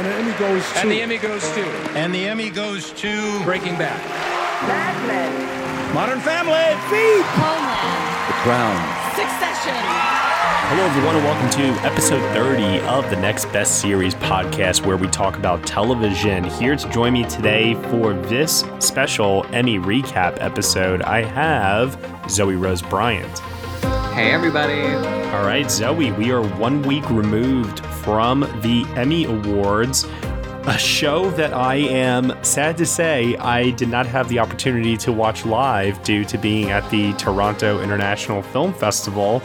And the Emmy goes to. And the Emmy goes to. And the Emmy goes to. Breaking Bad. Mad Men. Modern Family. Veep. Homeland. The Crown. Succession. Hello, everyone, and welcome to episode 30 of the Next Best Series podcast, where we talk about television. Here to join me today for this special Emmy recap episode, I have Zoe Rose Bryant. Hey, everybody. All right, Zoe, we are one week removed from the Emmy Awards, a show that I am sad to say I did not have the opportunity to watch live due to being at the Toronto International Film Festival.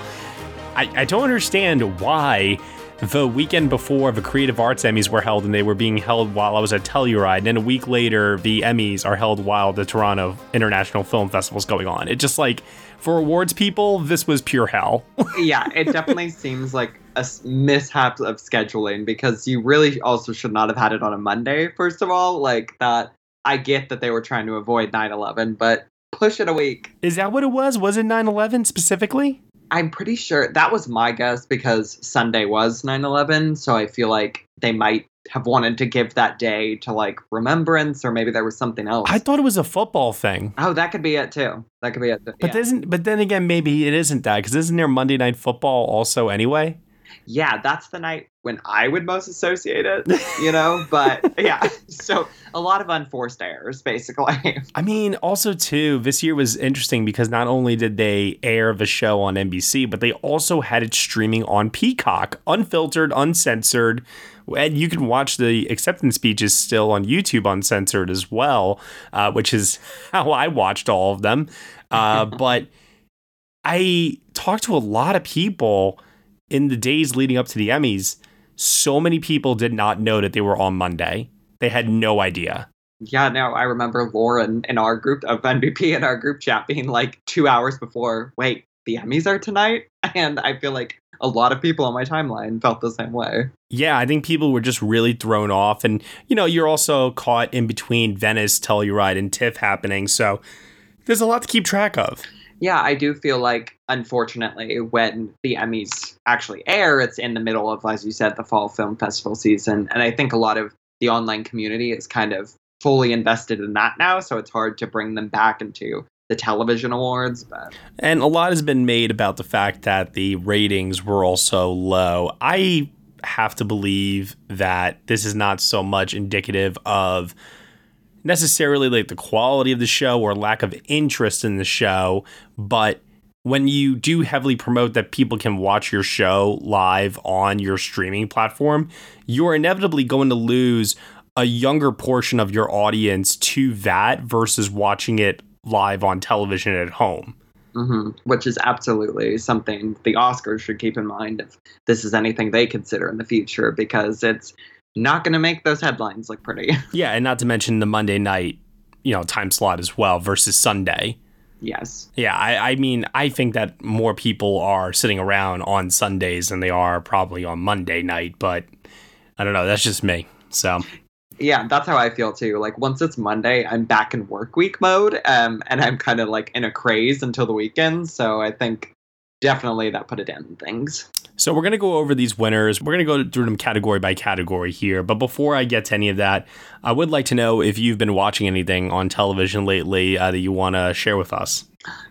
I, I don't understand why the weekend before the Creative Arts Emmys were held and they were being held while I was at Telluride. And then a week later, the Emmys are held while the Toronto International Film Festival is going on. It just like, for awards people, this was pure hell. yeah, it definitely seems like a mishap of scheduling because you really also should not have had it on a Monday, first of all. Like, that, I get that they were trying to avoid 9 11, but push it a week. Is that what it was? Was it 9 11 specifically? I'm pretty sure that was my guess because Sunday was 9 11. So I feel like they might have wanted to give that day to like remembrance, or maybe there was something else. I thought it was a football thing. oh, that could be it too. That could be it. But yeah. isn't but then again maybe it isn't that because isn't there Monday Night Football also anyway? Yeah, that's the night when I would most associate it, you know? But yeah, so a lot of unforced errors, basically. I mean, also too, this year was interesting because not only did they air the show on NBC, but they also had it streaming on Peacock, unfiltered, uncensored. And you can watch the acceptance speeches still on YouTube uncensored as well, uh, which is how I watched all of them. Uh, but I talked to a lot of people in the days leading up to the Emmys. So many people did not know that they were on Monday. They had no idea. yeah, no, I remember Lauren in our group of MVP in our group chat being like two hours before, wait, the Emmys are tonight? And I feel like a lot of people on my timeline felt the same way. Yeah, I think people were just really thrown off. And, you know, you're also caught in between Venice, Telluride, and TIFF happening. So there's a lot to keep track of. Yeah, I do feel like, unfortunately, when the Emmys actually air, it's in the middle of, as you said, the fall film festival season. And I think a lot of the online community is kind of fully invested in that now. So it's hard to bring them back into the television awards. But And a lot has been made about the fact that the ratings were also low. I have to believe that this is not so much indicative of necessarily like the quality of the show or lack of interest in the show, but when you do heavily promote that people can watch your show live on your streaming platform, you're inevitably going to lose a younger portion of your audience to that versus watching it live on television at home. hmm which is absolutely something the Oscars should keep in mind if this is anything they consider in the future, because it's not going to make those headlines look pretty. Yeah, and not to mention the Monday night, you know, time slot as well versus Sunday. yes. Yeah, I, I mean, I think that more people are sitting around on Sundays than they are probably on Monday night, but I don't know. That's just me. So, Yeah, that's how I feel too. Like once it's Monday, I'm back in work week mode, um, and I'm kind of like in a craze until the weekend. So I think definitely that put it in things. so we're gonna go over these winners. We're gonna go through them category by category here. But before I get to any of that, I would like to know if you've been watching anything on television lately uh, that you want to share with us.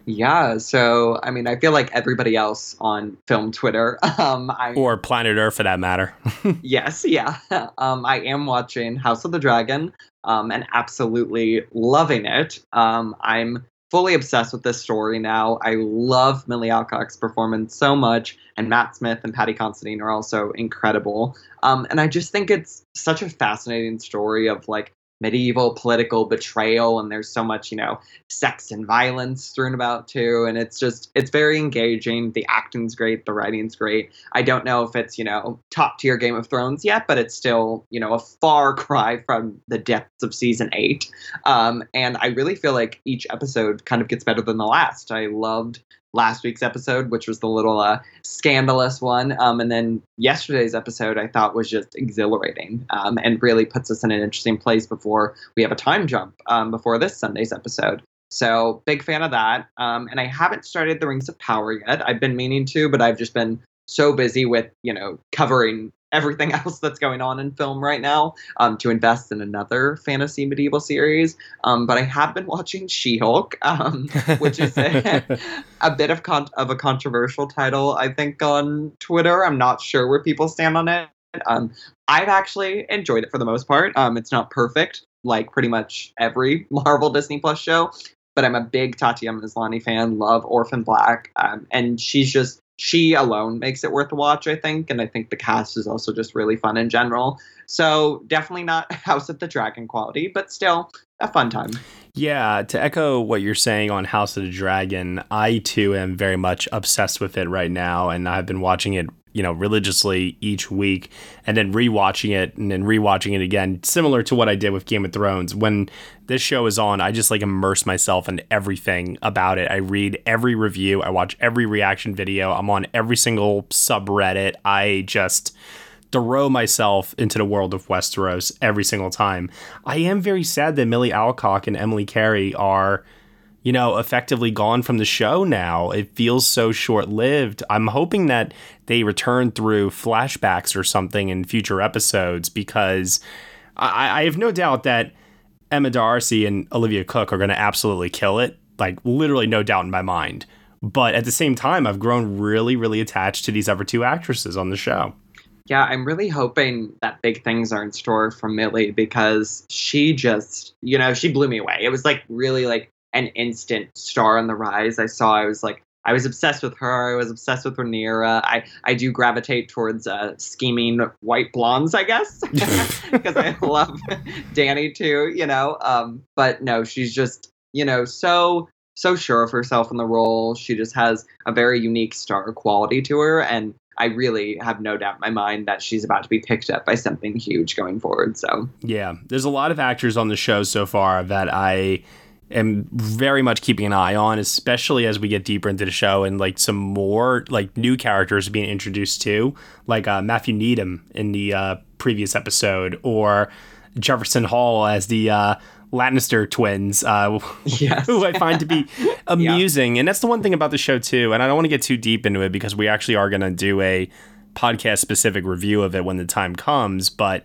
Yeah, so I mean, I feel like everybody else on film Twitter, um, I Or Planet Earth, for that matter. yes, yeah, um, I am watching House of the Dragon, um, and absolutely loving it. Um, I'm fully obsessed with this story now. I love Millie Alcock's performance so much, and Matt Smith and Paddy Considine are also incredible. Um, and I just think it's such a fascinating story of like medieval political betrayal, and there's so much, you know, sex and violence thrown about too. And it's just, it's very engaging. The acting's great, the writing's great. I don't know if it's, you know, top tier Game of Thrones yet, but it's still, you know, a far cry from the depths of season eight. Um, and I really feel like each episode kind of gets better than the last. I loved last week's episode, which was the little uh, scandalous one. Um, and then yesterday's episode, I thought was just exhilarating um, and really puts us in an interesting place before we have a time jump um, before this Sunday's episode. So big fan of that. Um, and I haven't started the Rings of Power yet. I've been meaning to, but I've just been so busy with you know covering everything else that's going on in film right now um, to invest in another fantasy medieval series. Um, but I have been watching She Hulk, um, which is a, a bit of con- of a controversial title, I think, on Twitter. I'm not sure where people stand on it. Um, I've actually enjoyed it for the most part. Um, it's not perfect, like pretty much every Marvel Disney Plus show, but I'm a big Tatiana Maslany fan. Love Orphan Black, um, and she's just she alone makes it worth a watch, I think. And I think the cast is also just really fun in general. So definitely not House of the Dragon quality, but still a fun time. Yeah, to echo what you're saying on House of the Dragon, I too am very much obsessed with it right now, and I've been watching it, you know, religiously each week, and then rewatching it and then rewatching it again, similar to what I did with Game of Thrones. When this show is on, I just like immerse myself in everything about it. I read every review, I watch every reaction video, I'm on every single subreddit. I just throw myself into the world of Westeros every single time. I am very sad that Millie Alcock and Emily Carey are, you know, effectively gone from the show now. It feels so short lived. I'm hoping that they return through flashbacks or something in future episodes because I, I have no doubt that Emma D'Arcy and Olivia Cooke are going to absolutely kill it. Like, literally, no doubt in my mind. But at the same time, I've grown really, really attached to these other two actresses on the show yeah, I'm really hoping that big things are in store for Millie because she just, you know, she blew me away. It was like really like an instant star on the rise. I saw, I was like, I was obsessed with her. I was obsessed with Rhaenyra. I, I do gravitate towards uh, scheming white blondes, I guess, because I love Dany too, you know. Um, but no, she's just, you know, so so sure of herself in the role. She just has a very unique star quality to her, and I really have no doubt in my mind that she's about to be picked up by something huge going forward. So yeah, there's a lot of actors on the show so far that I am very much keeping an eye on, especially as we get deeper into the show and like some more like new characters being introduced to, like uh, Matthew Needham in the uh, previous episode, or Jefferson Hall as the uh, Lannister twins, uh, yes. who I find to be amusing. yeah. And that's the one thing about the show, too. And I don't want to get too deep into it because we actually are going to do a podcast specific review of it when the time comes. But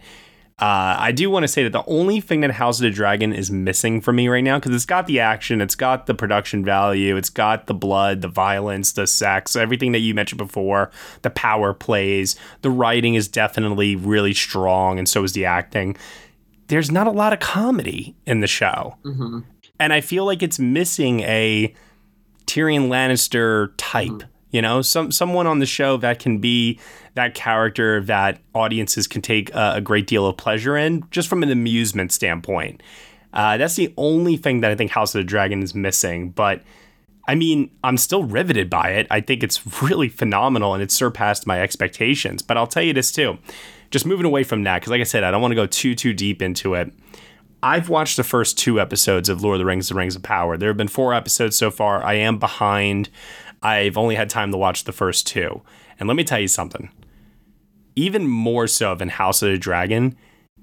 uh, I do want to say that the only thing that House of the Dragon is missing for me right now, because it's got the action, it's got the production value, it's got the blood, the violence, the sex, everything that you mentioned before, the power plays, the writing is definitely really strong, and so is the acting there's not a lot of comedy in the show. Mm-hmm. And I feel like it's missing a Tyrion Lannister type. Mm-hmm. You know, some someone on the show that can be that character that audiences can take a, a great deal of pleasure in, just from an amusement standpoint. Uh, that's the only thing that I think House of the Dragon is missing. But I mean, I'm still riveted by it. I think it's really phenomenal and it surpassed my expectations. But I'll tell you this too just moving away from that, because like I said, I don't want to go too, too deep into it. I've watched the first two episodes of Lord of the Rings, The Rings of Power. There have been four episodes so far. I am behind. I've only had time to watch the first two. And let me tell you something. Even more so than House of the Dragon,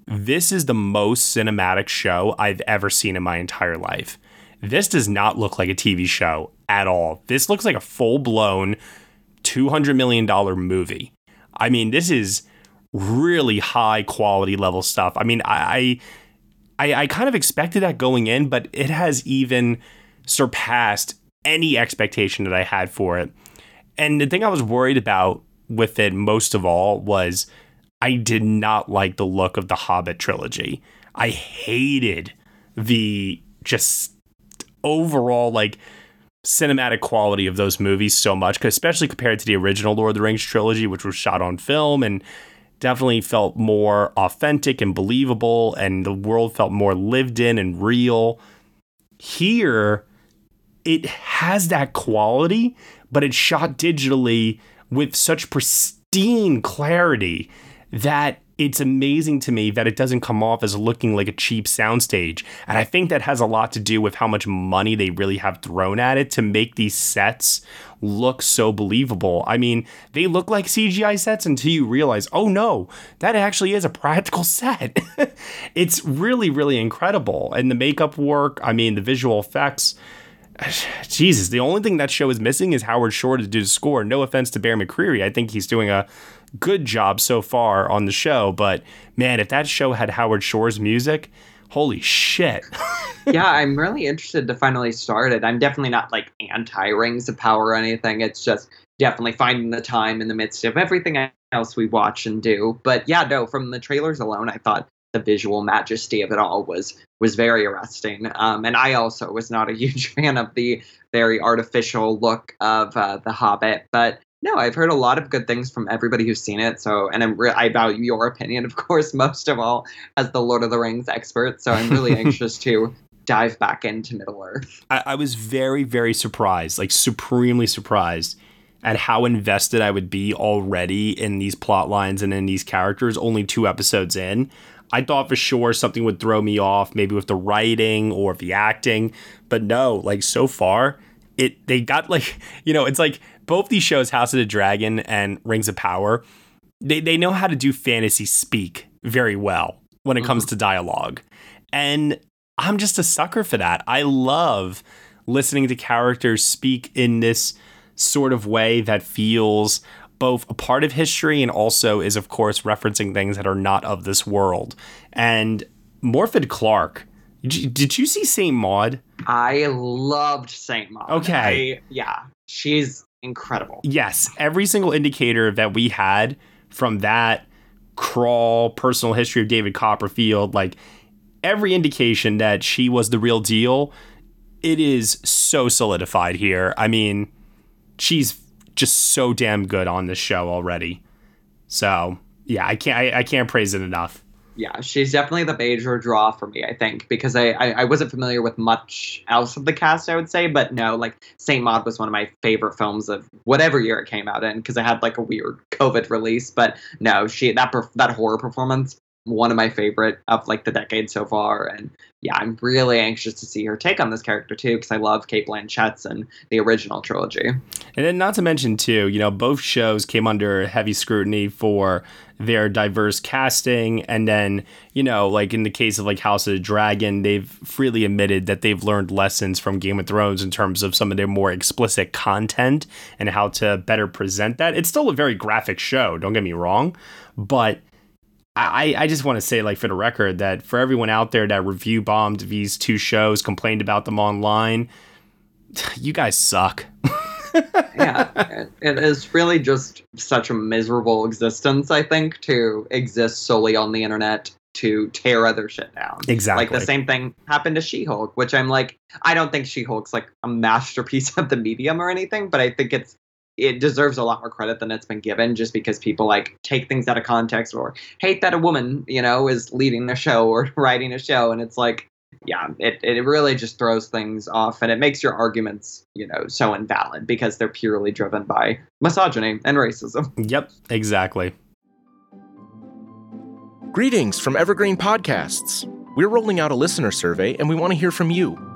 this is the most cinematic show I've ever seen in my entire life. This does not look like a TV show at all. This looks like a full blown $200 million movie. I mean, this is really high quality level stuff. I mean, I, I, I kind of expected that going in, but it has even surpassed any expectation that I had for it. And the thing I was worried about with it most of all was I did not like the look of the Hobbit trilogy. I hated the just overall like cinematic quality of those movies so much, especially compared to the original Lord of the Rings trilogy, which was shot on film and definitely felt more authentic and believable, and the world felt more lived in and real. Here, it has that quality, but it's shot digitally with such pristine clarity that it's amazing to me that it doesn't come off as looking like a cheap soundstage. And I think that has a lot to do with how much money they really have thrown at it to make these sets look so believable. I mean, they look like CGI sets until you realize, oh no, that actually is a practical set. it's really, really incredible. And the makeup work, I mean, the visual effects. Jesus, the only thing that show is missing is Howard Shore to do the score. No offense to Bear McCreary. I think he's doing a good job so far on the show. But man, if that show had Howard Shore's music, holy shit. yeah, I'm really interested to finally start it. I'm definitely not like anti Rings of Power or anything. It's just definitely finding the time in the midst of everything else we watch and do. But yeah, no, from the trailers alone, I thought the visual majesty of it all was was very arresting. Um, and I also was not a huge fan of the very artificial look of uh, the Hobbit, but no, I've heard a lot of good things from everybody who's seen it. So, and I'm re- I value your opinion, of course, most of all as the Lord of the Rings expert. So, I'm really anxious to dive back into Middle Earth. I, I was very, very surprised, like supremely surprised at how invested I would be already in these plot lines and in these characters. Only two episodes in, I thought for sure something would throw me off, maybe with the writing or the acting, but no, like so far, it they got like you know it's like both these shows, House of the Dragon and Rings of Power, they, they know how to do fantasy speak very well when it mm-hmm. comes to dialogue. And I'm just a sucker for that. I love listening to characters speak in this sort of way that feels both a part of history and also is, of course, referencing things that are not of this world. And Morfydd Clark, did you see Saint Maud? I loved Saint Maud. Okay. I, yeah, she's incredible. Yes, every single indicator that we had from that crawl personal history of David Copperfield, like every indication that she was the real deal, it is so solidified here. I mean, she's just so damn good on this show already. So yeah, I can't I, I can't praise it enough yeah, she's definitely the major draw for me, I think, because I, I, I, wasn't familiar with much else of the cast, I would say, but no, like Saint Maud was one of my favorite films of whatever year it came out in, because I had like a weird COVID release, but no, she that that horror performance one of my favorite of like the decade so far. And yeah, I'm really anxious to see her take on this character too, because I love Cate Blanchett's and the original trilogy. And then not to mention too, you know, both shows came under heavy scrutiny for their diverse casting. And then, you know, like in the case of like House of the Dragon, they've freely admitted that they've learned lessons from Game of Thrones in terms of some of their more explicit content and how to better present that. It's still a very graphic show, don't get me wrong, but I, I just want to say, like, for the record, that for everyone out there that review bombed these two shows, complained about them online, you guys suck. yeah, it, is really just such a miserable existence, I think, to exist solely on the internet to tear other shit down. Exactly. Like the same thing happened to She Hulk, which I'm like, I don't think She Hulk's like a masterpiece of the medium or anything, but I think it's it deserves a lot more credit than it's been given just because people like take things out of context or hate that a woman you know is leading the show or writing a show. And it's like yeah it, it really just throws things off and it makes your arguments you know so invalid because they're purely driven by misogyny and racism. Yep exactly. Greetings from evergreen podcasts. We're rolling out a listener survey and we want to hear from you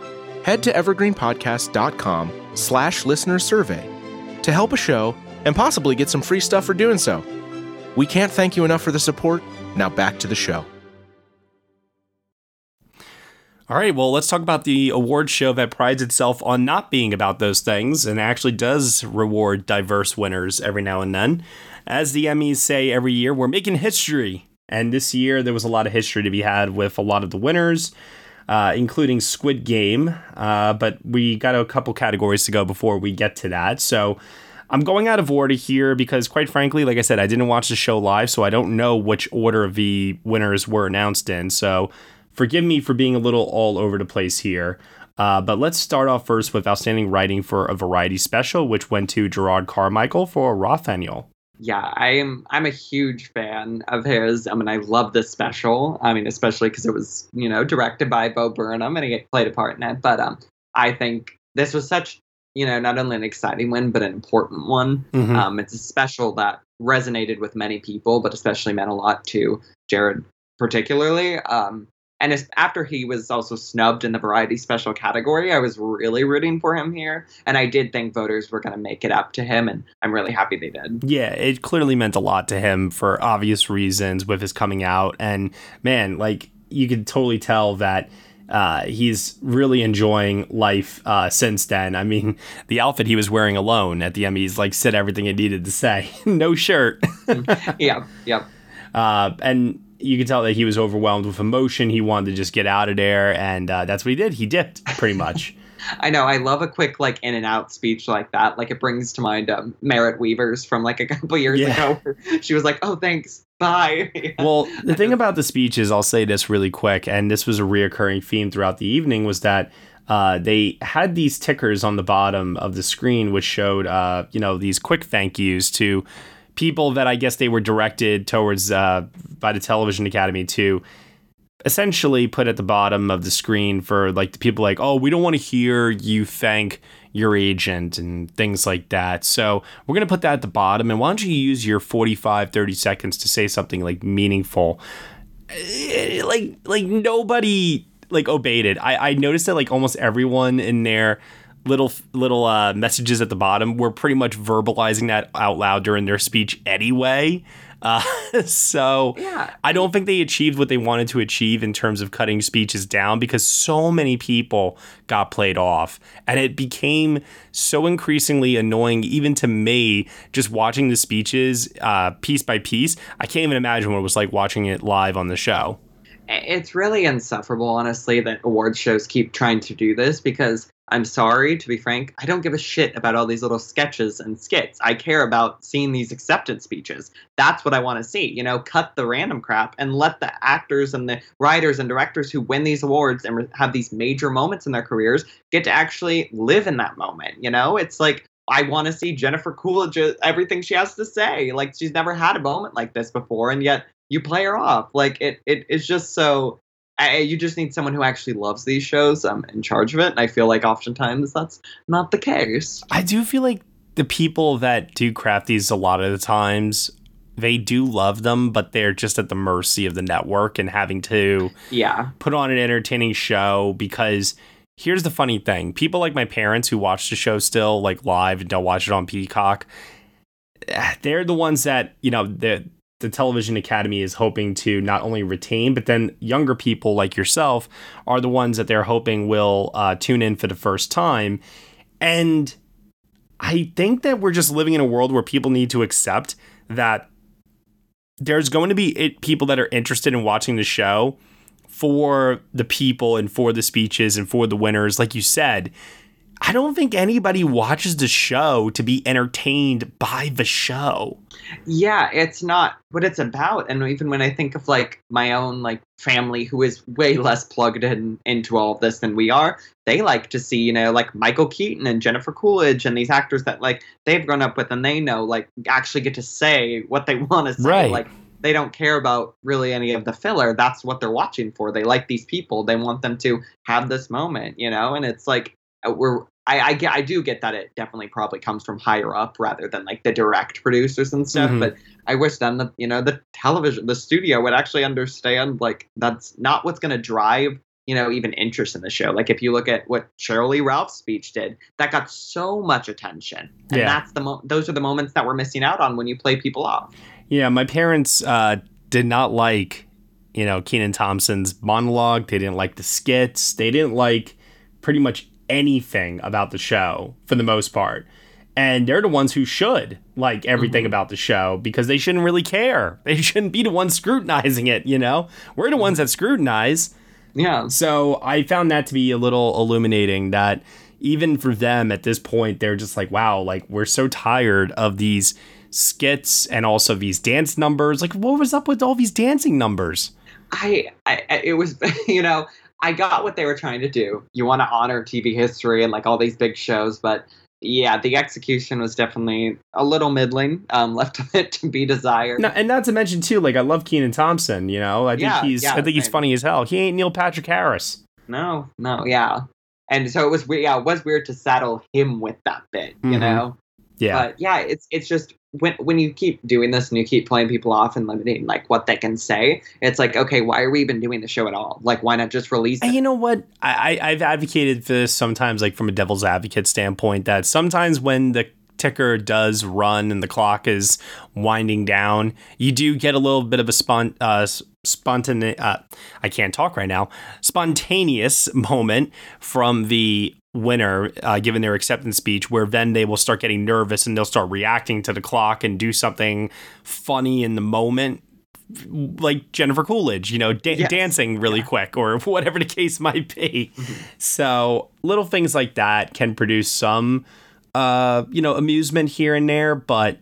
Head to evergreenpodcast.com slash listener survey to help a show and possibly get some free stuff for doing so. We can't thank you enough for the support. Now back to the show. All right, well, let's talk about the award show that prides itself on not being about those things and actually does reward diverse winners every now and then. As the Emmys say every year, we're making history. And this year, there was a lot of history to be had with a lot of the winners uh, including Squid Game. Uh, but we got a couple categories to go before we get to that. So I'm going out of order here because, quite frankly, like I said, I didn't watch the show live, so I don't know which order the winners were announced in. So forgive me for being a little all over the place here. Uh, but let's start off first with outstanding writing for a variety special, which went to Jerrod Carmichael for Rothaniel yeah, I'm I'm a huge fan of his. I mean, I love this special. I mean, especially because it was you know directed by Bo Burnham and he played a part in it. But um, I think this was such you know not only an exciting one but an important one. Mm-hmm. Um, it's a special that resonated with many people, but especially meant a lot to Jerrod particularly. Um, and after he was also snubbed in the variety special category, I was really rooting for him here, and I did think voters were going to make it up to him, and I'm really happy they did. Yeah, it clearly meant a lot to him for obvious reasons with his coming out, and man, like you could totally tell that. Uh, he's really enjoying life uh, since then. I mean, the outfit he was wearing alone at the Emmys like said everything it needed to say. no shirt. yeah, yeah. Uh, and you could tell that he was overwhelmed with emotion. He wanted to just get out of there, and uh, that's what he did. He dipped pretty much. I know. I love a quick like in and out speech like that. Like it brings to mind um, Merritt Wever's from like a couple years Yeah. ago. She was like, "Oh, thanks, bye." well, the thing about the speech is, I'll say this really quick, and this was a reoccurring theme throughout the evening, was that uh, they had these tickers on the bottom of the screen, which showed, uh, you know, these quick thank yous to people that I guess they were directed towards uh, by the Television Academy to essentially put at the bottom of the screen for like the people like, oh, we don't want to hear you thank your agent and things like that. So we're going to put that at the bottom. And why don't you use your 45, 30 seconds to say something like meaningful? Eh, Like, like nobody like obeyed it. I, I noticed that like almost everyone in their little little uh, messages at the bottom were pretty much verbalizing that out loud during their speech anyway. Uh, so Yeah. I don't think they achieved what they wanted to achieve in terms of cutting speeches down because so many people got played off and it became so increasingly annoying even to me just watching the speeches uh, piece by piece. I can't even imagine what it was like watching it live on the show. it's really insufferable, honestly, that award shows keep trying to do this because I'm sorry, to be frank, I don't give a shit about all these little sketches and skits. I care about seeing these acceptance speeches. That's what I want to see. You know, cut the random crap and let the actors and the writers and directors who win these awards and have these major moments in their careers get to actually live in that moment. You know, it's like, I want to see Jennifer Coolidge, uh, everything she has to say. Like, she's never had a moment like this before, and yet you play her off. Like it, it it's just so. I, you just need someone who actually loves these shows um, in charge of it. And I feel like oftentimes that's not the case. I do feel like the people that do craft these a lot of the times they do love them, but they're just at the mercy of the network and having to Yeah. put on an entertaining show because here's the funny thing people like my parents who watch the show still like live and don't watch it on peacock eh, they're the ones that you know the the television academy is hoping to not only retain but then younger people like yourself are the ones that they're hoping will uh, tune in for the first time. And i think that we're just living in a world where people need to accept that there's going to be it, people that are interested in watching the show for the people and for the speeches and for the winners. Like you said i don't think anybody watches the show to be entertained by the show Yeah, it's not what it's about. And even when I think of like my own like family who is way less plugged in into all of this than we are, they like to see, you know, like Michael Keaton and Jennifer Coolidge and these actors that like they've grown up with and they know like actually get to say what they want to say. Right. Like they don't care about really any of the filler. That's what they're watching for. They like these people. They want them to have this moment, you know? And it's like uh, we're I, I get I do get that it definitely probably comes from higher up rather than like the direct producers and stuff. Mhm. But I wish then the you know the television the studio would actually understand like that's not what's gonna drive you know even interest in the show. Like if you look at what Sheryl Lee Ralph's speech did, that got so much attention, and Yeah. that's the mo- those are the moments that we're missing out on when you play people off. yeah my parents uh, did not like you know kenan thompson's monologue they didn't like the skits they didn't like pretty much anything about the show for the most part and they're the ones who should like everything mm-hmm. about the show because they shouldn't really care they shouldn't be the ones scrutinizing it you know we're the ones that scrutinize Yeah. So I found that to be a little illuminating that even for them at this point, they're just like, wow, like we're so tired of these skits and also these dance numbers. Like, what was up with all these dancing numbers? I, I I- it was you know I got what they were trying to do. You want to honor TV history and like all these big shows, but yeah, the execution was definitely a little middling. Um, left a bit to be desired. No, and not to mention too, like I love Kenan Thompson. You know, I think Yeah, he's, yeah, I think he's funny as hell. He ain't Neil Patrick Harris. No, no, yeah. And so it was weird. Yeah, it was weird to saddle him with that bit. You Mhm. know. Yeah. But yeah, it's it's just when when you keep doing this and you keep playing people off and limiting like what they can say, it's like okay, why are we even doing the show at all? Like, why not just release it? you know what? I, I, I've advocated for this sometimes, like from a devil's advocate standpoint, that sometimes when the ticker does run and the clock is winding down, you do get a little bit of a spon- uh, spontaneous, uh, I can't talk right now, spontaneous moment from the winner uh, given their acceptance speech where then they will start getting nervous and they'll start reacting to the clock and do something funny in the moment like Jennifer Coolidge, you know, da- Yes. dancing really quick or whatever the case might be. So little things like that can produce some, uh, you know, amusement here and there. But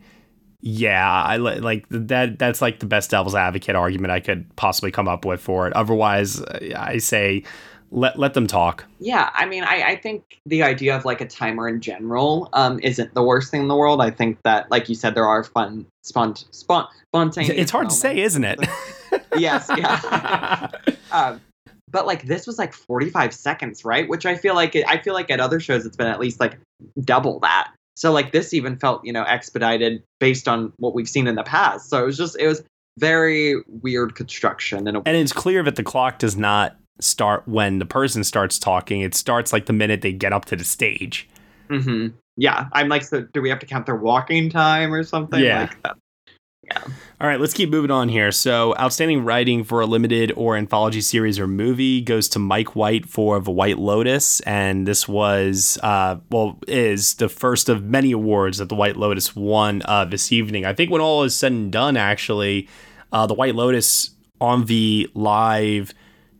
yeah, I li- like that. That's like the best devil's advocate argument I could possibly come up with for it. Otherwise, I say let let them talk. Yeah, I mean, I, I think the idea of like a timer in general um, isn't the worst thing in the world. I think that, like you said, there are fun, spont, spont, spontaneous. It's hard to say, isn't it? yes, yeah. um, but like this was like 45 seconds, right? Which I feel like it, I feel like at other shows it's been at least like double that. So like this even felt you know expedited based on what we've seen in the past. So it was just it was very weird construction and and it's clear that the clock does not start when the person starts talking. It starts like the minute they get up to the stage. hmm yeah. I'm like, so do we have to count their walking time or something? Yeah. Like that? All right, let's keep moving on here. So, outstanding writing for a limited or anthology series or movie goes to Mike White for The White Lotus, and this was, uh, well, is the first of many awards that The White Lotus won uh, this evening. I think when all is said and done, actually, uh, The White Lotus on the live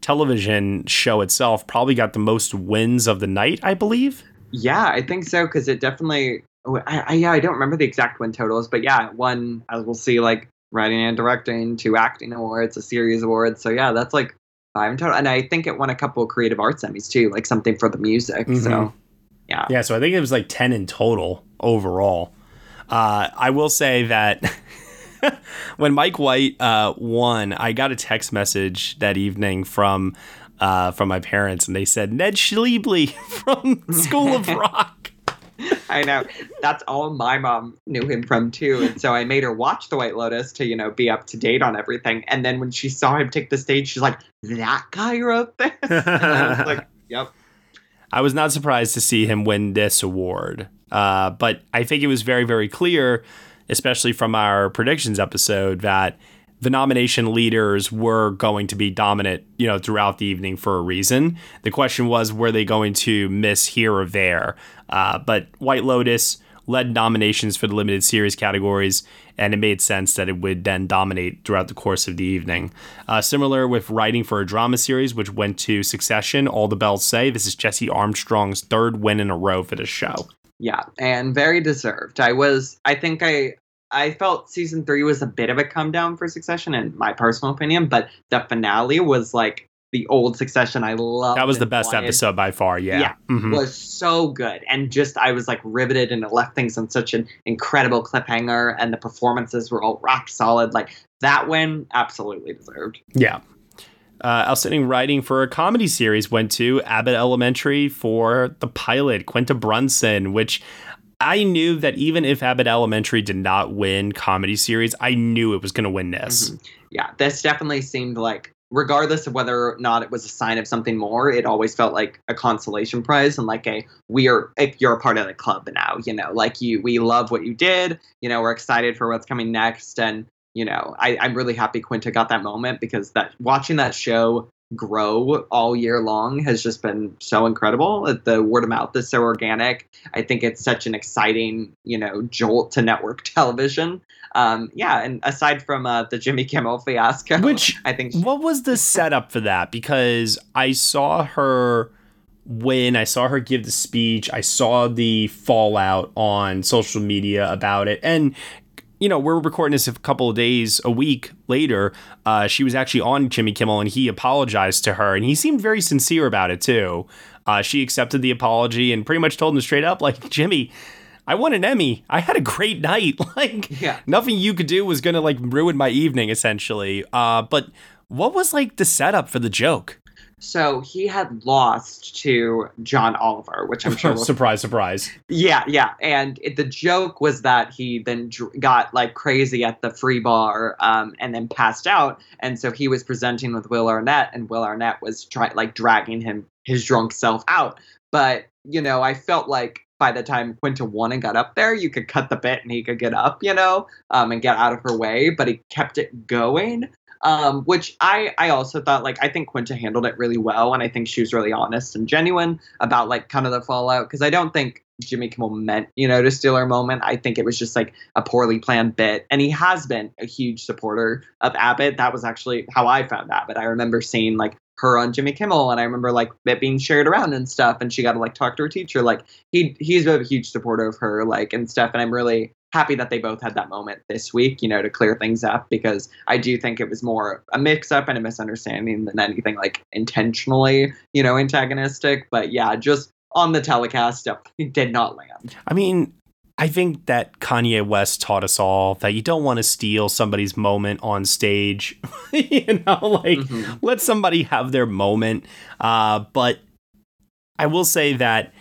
television show itself probably got the most wins of the night, I believe. Yeah, I think so because it definitely. oh, I, I, yeah, I don't remember the exact win totals, but yeah, it won as we'll see, like writing and directing, two acting awards, a series award. So yeah, that's like five in total, and I think it won a couple of creative arts Emmys too, like something for the music. So Mhm. yeah, Yeah, so I think it was like 10 in total overall. Uh, I will say that when Mike White uh, won, I got a text message that evening from uh, from my parents, and they said Ned Schneebly from School of Rock. I know. That's all my mom knew him from too. And so I made her watch The White Lotus to, you know, be up to date on everything. And then when she saw him take the stage, she's like, that guy wrote this? And I was like, yep. I was not surprised to see him win this award, uh, but I think it was very, very clear, especially from our predictions episode, that the nomination leaders were going to be dominant, you know, throughout the evening for a reason. The question was, were they going to miss here or there? Uh, but White Lotus led nominations for the limited series categories, and it made sense that it would then dominate throughout the course of the evening. Uh, similar with writing for a drama series, which went to Succession, All the Bells Say. This is Jesse Armstrong's third win in a row for the show. Yeah. And very deserved. I was, I think I, I felt season three was a bit of a come down for Succession, in my personal opinion, but the finale was like the old Succession. I love That was the best episode by far. Yeah. Yeah. Mhm. was so good and just i was like riveted and it left things on such an incredible cliffhanger and the performances were all rock solid like that win absolutely deserved Yeah. Uh, outstanding writing for a comedy series went to Abbott Elementary for the pilot, Quinta Brunson, which I knew that even if Abbott Elementary did not win comedy series, I knew it was going to win this. Mhm. yeah this definitely seemed like regardless of whether or not it was a sign of something more it always felt like a consolation prize and like a we are if you're a part of the club now you know like you we love what you did you know we're excited for what's coming next and you know I, i'm really happy quinta got that moment because that watching that show grow all year long has just been so incredible the word of mouth is so organic i think it's such an exciting you know jolt to network television um yeah and aside from uh, the jimmy kimmel fiasco Which- i think What was the setup for that? Because I saw her win, I saw her give the speech, I saw the fallout on social media about it. And, you know, we're recording this a couple of days, a week later. Uh, she was actually on Jimmy Kimmel and he apologized to her and he seemed very sincere about it too. Uh, she accepted the apology and pretty much told him straight up, like, Jimmy, I won an Emmy. I had a great night. Like, Yeah. nothing you could do was gonna like ruin my evening, essentially. Uh, but what was like the setup for the joke? So he had lost to John Oliver, which I'm sure. surprise, surprise. yeah, yeah. And it, the joke was that he then dr- got like crazy at the free bar um, and then passed out. And so he was presenting with Will Arnett, and Will Arnett was trying like dragging him his drunk self out. But you know, I felt like by the time Quinta won and got up there, you could cut the bit and he could get up, you know, um, and get out of her way. But he kept it going um, which I I also thought like I think Quinta handled it really well, and I think she was really honest and genuine about like kind of the fallout because I don't think Jimmy Kimmel meant you know to steal her moment. I think it was just like a poorly planned bit, and he has been a huge supporter of Abbott. That was actually how I found Abbott. I remember seeing like her on Jimmy Kimmel, and I remember like it being shared around and stuff, and she got to like talk to her teacher. Like he he's a huge supporter of her, like and stuff, and I'm really happy that they both had that moment this week, you know, to clear things up because I do think it was more a mix up and a misunderstanding than anything like intentionally, you know, antagonistic. But yeah, just on the telecast stuff did not land. I mean, I think that Kanye West taught us all that you don't want to steal somebody's moment on stage. you know, like Mhm. let somebody have their moment. Uh, but I will say that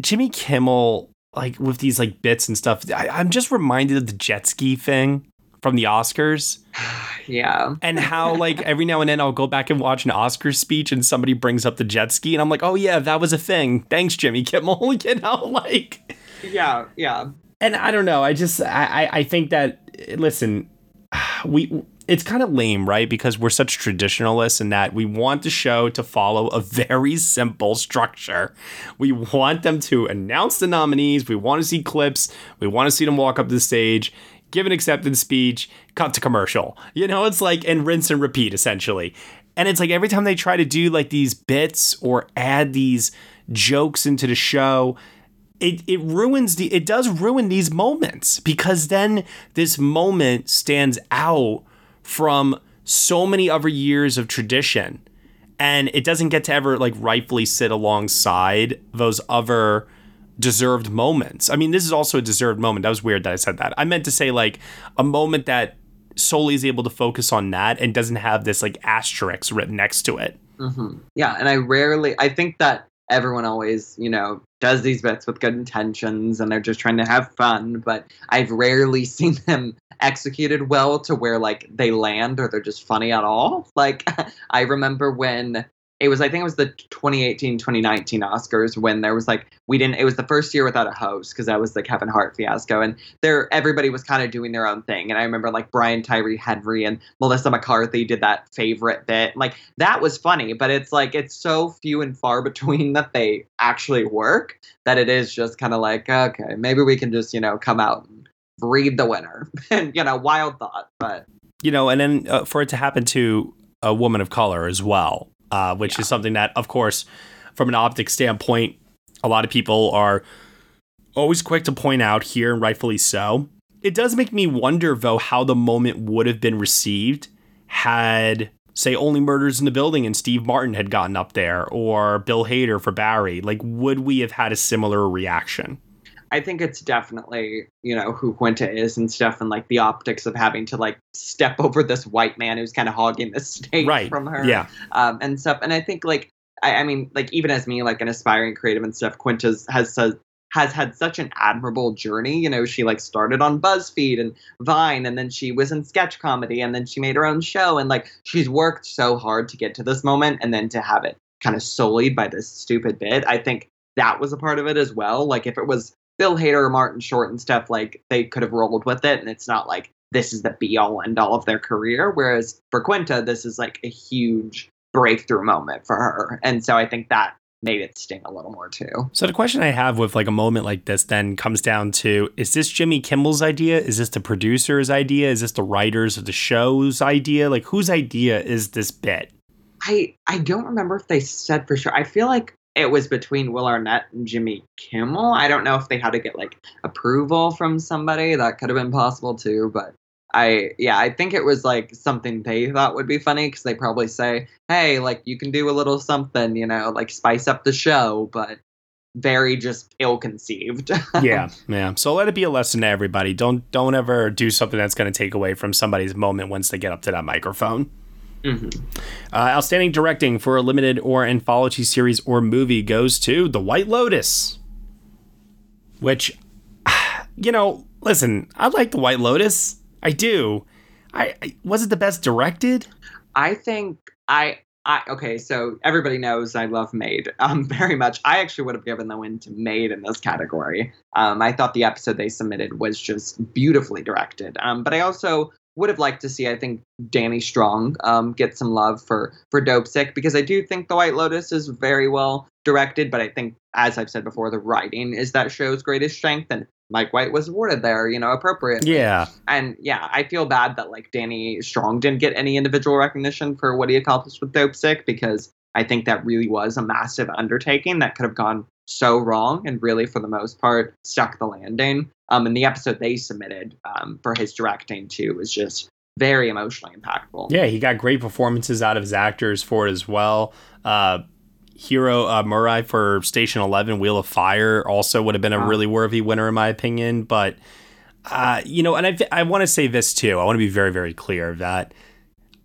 Jimmy Kimmel, like with these like bits and stuff, I, I'm just reminded of the jet ski thing from the Oscars Yeah. and how like every now and then I'll go back and watch an Oscar speech and somebody brings up the jet ski and I'm like, oh yeah, that was a thing. Thanks, Jimmy Kimmel. you know, like Yeah. Yeah. and I don't know. I just I I, I think that listen, we it's kind of lame, right? Because we're such traditionalists in that we want the show to follow a very simple structure. We want them to announce the nominees. We want to see clips. We want to see them walk up to the stage, give an acceptance speech, cut to commercial. You know, it's like and rinse and repeat essentially. And it's like every time they try to do like these bits or add these jokes into the show, it, it ruins the it does ruin these moments because then this moment stands out from so many other years of tradition and it doesn't get to ever like rightfully sit alongside those other deserved moments. I mean, this is also a deserved moment. That was weird that I said that. I meant to say like a moment that solely is able to focus on that and doesn't have this like asterisk written next to it. hmm Yeah, and I rarely. I think that everyone always, you know, does these bits with good intentions, and they're just trying to have fun. But I've rarely seen them executed well to where like they land or they're just funny at all. Like I remember when it was, I think it was the 2018 2019 Oscars when there was like we didn't. It was the first year without a host because that was the Kevin Hart fiasco, and there everybody was kind of doing their own thing. And I remember like Brian Tyree Henry and Melissa McCarthy did that favorite bit. Like that was funny, but it's like it's so few and far between that they actually work that it is just kind of like okay, maybe we can just you know come out and read the winner and you know wild thought, but you know, and then uh, for it to happen to a woman of color as well, uh, which is something that, of course, from an optic standpoint, a lot of people are always quick to point out here, and rightfully so. It does make me wonder, though, how the moment would have been received had, say, Only Murders in the Building and Steve Martin had gotten up there, or Bill Hader for Barry. Like, would we have had a similar reaction? I think it's definitely, you know, who Quinta is and stuff, and like the optics of having to like step over this white man who's kind of hogging the stage Right. from her, Yeah. um, and stuff. And I think like, I, I mean, like even as me, like an aspiring creative and stuff, Quinta's has has has had such an admirable journey. You know, she like started on BuzzFeed and Vine, and then she was in sketch comedy, and then she made her own show, and like she's worked so hard to get to this moment, and then to have it kind of sullied by this stupid bit. I think that was a part of it as well. Like if it was Bill Hader or Martin Short and stuff, like they could have rolled with it, and it's not like this is the be all end all of their career. Whereas for Quinta, this is like a huge breakthrough moment for her, and so I think that made it sting a little more too. So the question I have with like a moment like this then comes down to is this Jimmy Kimmel's idea? Is this the producer's idea? Is this the writers of the show's idea? Like whose idea is this bit? I I don't remember if they said for sure. I feel like it was between Will Arnett and Jimmy Kimmel. I don't know if they had to get like approval from somebody. That could have been possible too, but I yeah, I think it was like something they thought would be funny because they probably say, "Hey, like you can do a little something, you know, like spice up the show," but very just ill-conceived. yeah, yeah. So let it be a lesson to everybody. Don't don't ever do something that's going to take away from somebody's moment once they get up to that microphone. Mm-hmm. Uh, outstanding directing for a limited or anthology series or movie goes to The White Lotus. Which, you know, listen, I like The White Lotus. I do. I, I was it the best directed? I think I I okay, so everybody knows I love Maid um very much. I actually would have given the win to Maid in this category. Um, I thought the episode they submitted was just beautifully directed. Um, but I also would have liked to see I think Danny Strong um get some love for for Dopesick because I do think The White Lotus is very well directed, but I think as I've said before, the writing is that show's greatest strength and Mike White was awarded there, you know, appropriately. Yeah. And yeah, I feel bad that like Danny Strong didn't get any individual recognition for what he accomplished with Dopesick because I think that really was a massive undertaking that could have gone so wrong and really for the most part stuck the landing. Um, and the episode they submitted um, for his directing too was just very emotionally impactful. Yeah, he got great performances out of his actors for it as well. Uh, Hiro uh, Murai for Station 11, Wheel of Fire, also would have been a Wow. really worthy winner, in my opinion. But, uh, you know, and I, I want to say this too. I want to be very, very clear that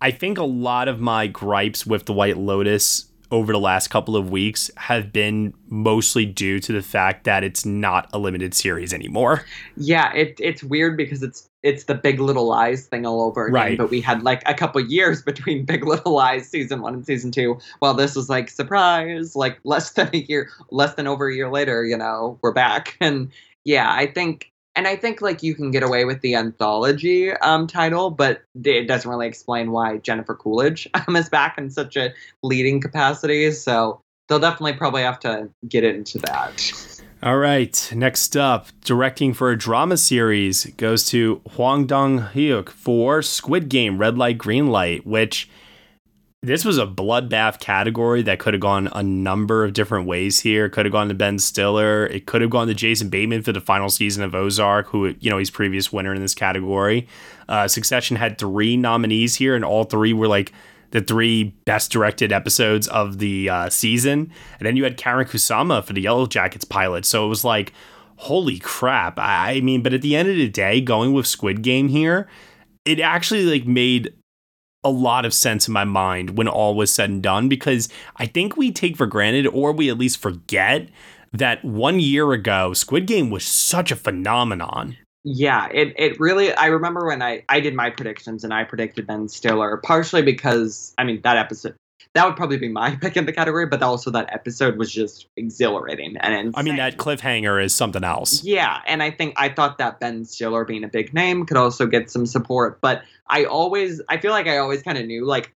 I think a lot of my gripes with The White Lotus over the last couple of weeks have been mostly due to the fact that it's not a limited series anymore. Yeah, it it's weird because it's it's the Big Little Lies thing all over again. Right. But we had like a couple years between Big Little Lies season one and season two. Well, this was like surprise, like less than a year, less than over a year later. You know, we're back, and yeah, I think. And I think like you can get away with the anthology um, title, but it doesn't really explain why Jennifer Coolidge um, is back in such a leading capacity. So they'll definitely probably have to get into that. All right, next up, directing for a drama series goes to Hwang Dong Hyuk for Squid Game Red Light Green Light, which this was a bloodbath category that could have gone a number of different ways here. Could have gone to Ben Stiller. It could have gone to Jason Bateman for the final season of Ozark, who, you know, he's previous winner in this category. Uh, Succession had three nominees here, and all three were like the three best directed episodes of the uh, season. And then you had Karyn Kusama for the Yellow Jackets pilot. So it was like, holy crap. I, I mean, but at the end of the day, going with Squid Game here, it actually like made a lot of sense in my mind when all was said and done because I think we take for granted or we at least forget that one year ago Squid Game was such a phenomenon. Yeah, it, it really I remember when I, I did my predictions and I predicted Ben Stiller, partially because I mean that episode that would probably be my pick in the category, but also that episode was just exhilarating and insane. I mean that cliffhanger is something else. Yeah, and I think I thought that Ben Stiller being a big name could also get some support, but I always I feel like I always kind of knew like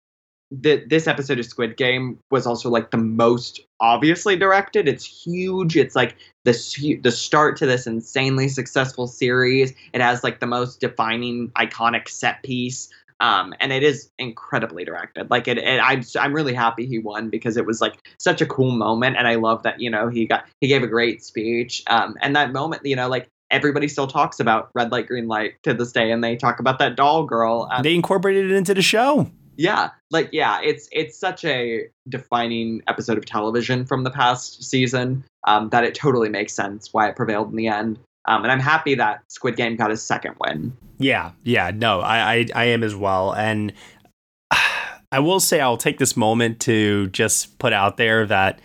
that this episode of Squid Game was also like the most obviously directed. It's huge. It's like the the start to this insanely successful series. It has like the most defining iconic set piece. Um, and it is incredibly directed. Like it, it I'm I'm really happy he won because it was like such a cool moment, and I love that you know he got he gave a great speech. Um, and that moment, you know, like everybody still talks about red light, green light to this day, and they talk about that doll girl. Um, They incorporated it into the show. yeah, like yeah, it's it's such a defining episode of television from the past season um, that it totally makes sense why it prevailed in the end. Um, and I'm happy that Squid Game got his second win. Yeah, yeah, no, I, I, I am as well, and I will say I'll take this moment to just put out there that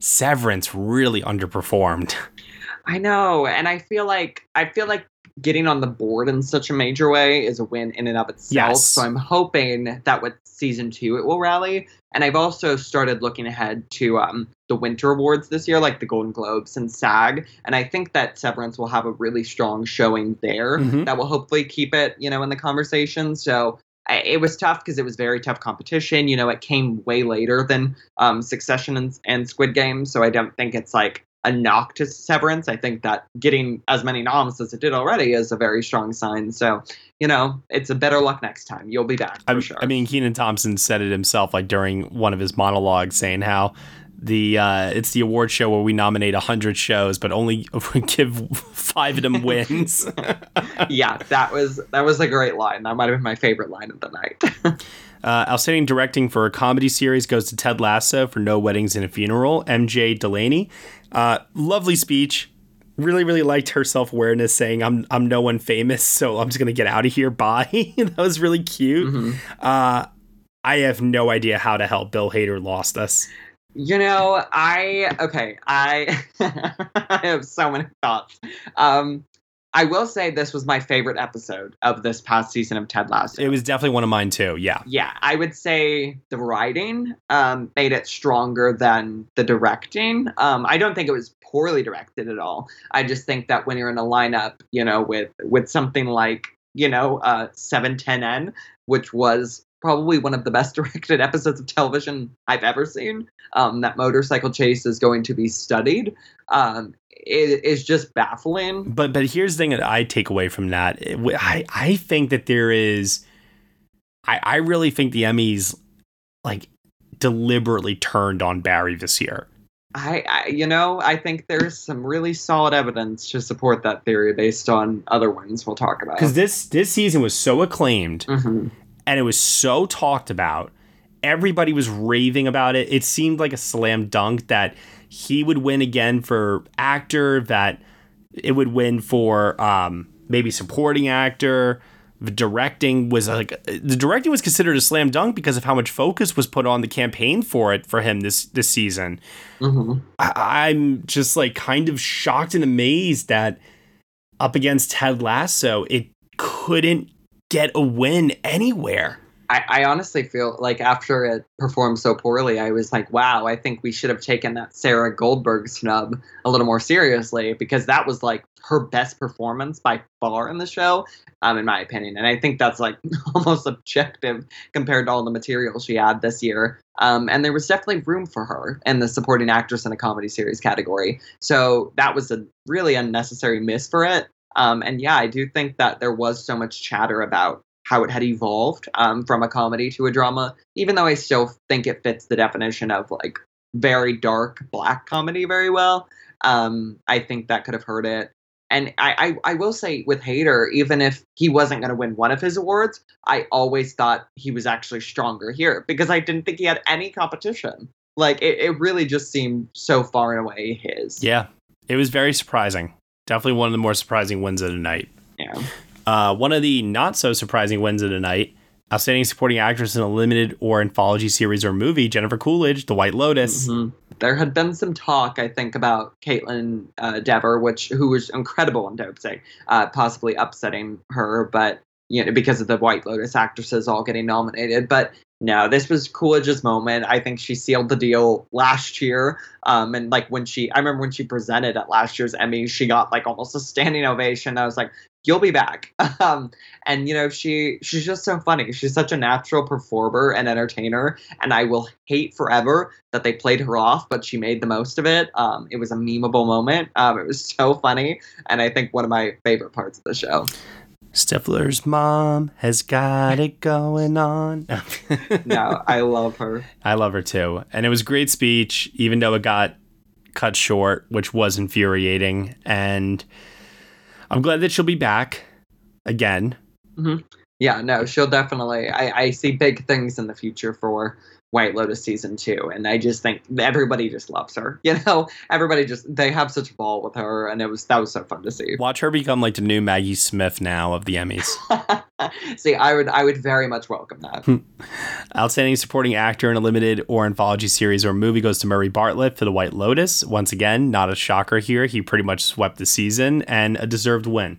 Severance really underperformed. I know, and I feel like I feel like getting on the board in such a major way is a win in and of itself. Yes. So I'm hoping that with season two it will rally. And I've also started looking ahead to um, the Winter Awards this year, like the Golden Globes and SAG, and I think that Severance will have a really strong showing there Mhm. that will hopefully keep it, you know, in the conversation. So. I, it was tough because it was very tough competition. You know, it came way later than um, Succession and, and Squid Game, so I don't think it's like a knock to Severance. I think that getting as many noms as it did already is a very strong sign. So, you know, it's a better luck next time. You'll be back for I, sure. I mean, Kenan Thompson said it himself, like during one of his monologues, saying how the uh, it's the award show where we nominate hundred shows, but only give five of them wins. yeah, that was that was a great line. That might have been my favorite line of the night. Uh, outstanding directing for a comedy series goes to Ted Lasso for No Weddings and a Funeral. MJ Delaney, uh, lovely speech. Really, really liked her self awareness, saying "I'm I'm no one famous, so I'm just gonna get out of here." Bye. that was really cute. Mhm. Uh, I have no idea how to help Bill Hader lost us. You know, I okay, I I have so many thoughts. Um I will say this was my favorite episode of this past season of Ted Lasso. It was definitely one of mine too. Yeah. yeah, I would say the writing um, made it stronger than the directing. Um, I don't think it was poorly directed at all. I just think that when you're in a lineup, you know, with with something like you know uh, 710N, which was probably one of the best directed episodes of television I've ever seen. Um, that motorcycle chase is going to be studied. Um, it is just baffling. But but here's the thing that I take away from that. I I think that there is, I I really think the Emmys like deliberately turned on Barry this year. I, I, you know, I think there's some really solid evidence to support that theory based on other ones we'll talk about. because this this season was so acclaimed Mhm. And it was so talked about. Everybody was raving about it. It seemed like a slam dunk that he would win again for actor. That it would win for um, maybe supporting actor. The directing was like the directing was considered a slam dunk because of how much focus was put on the campaign for it for him this this season. Mhm. I- I'm just like kind of shocked and amazed that up against Ted Lasso, it couldn't get a win anywhere. I, I honestly feel like after it performed so poorly, I was like, wow, I think we should have taken that Sarah Goldberg snub a little more seriously because that was like her best performance by far in the show, um, in my opinion. And I think that's like almost objective compared to all the material she had this year. Um, and there was definitely room for her in the supporting actress in a comedy series category. So that was a really unnecessary miss for it. Um, and yeah, I do think that there was so much chatter about how it had evolved um, from a comedy to a drama, even though I still think it fits the definition of like very dark black comedy very well. Um, I think that could have hurt it. And I, I, I will say with Hader, even if he wasn't going to win one of his awards, I always thought he was actually stronger here because I didn't think he had any competition. Like it, it really just seemed so far and away his. Yeah, it was very surprising. Definitely one of the more surprising wins of the night. Yeah. Uh, one of the not so surprising wins of the night. Outstanding supporting actress in a limited or anthology series or movie, Jennifer Coolidge, The White Lotus. Mhm. There had been some talk, I think, about Caitlin uh, Dever, which who was incredible in Dopesick, uh, possibly upsetting her, but you know because of the White Lotus actresses all getting nominated. But no, this was Coolidge's moment. I think she sealed the deal last year. Um, and like when she, I remember when she presented at last year's Emmy, she got like almost a standing ovation. I was like, "You'll be back." Um, and you know, she she's just so funny. She's such a natural performer and entertainer. And I will hate forever that they played her off, but she made the most of it. Um, it was a memeable moment. Um, it was so funny, and I think one of my favorite parts of the show. Stifler's mom has got it going on. No, I love her. I love her too. And it was a great speech, even though it got cut short, which was infuriating. And I'm glad that she'll be back again. Mm-hmm. Yeah, no, she'll definitely. I, I see big things in the future for White Lotus season two, and I just think everybody just loves her. You know, everybody just they have such a ball with her, and it was that was so fun to see. Watch her become like the new Maggie Smith now of the Emmys. see, I would I would very much welcome that. Hmm. Outstanding supporting actor in a limited or anthology series or movie goes to Murray Bartlett for The White Lotus. Once again, not a shocker here. He pretty much swept the season and a deserved win.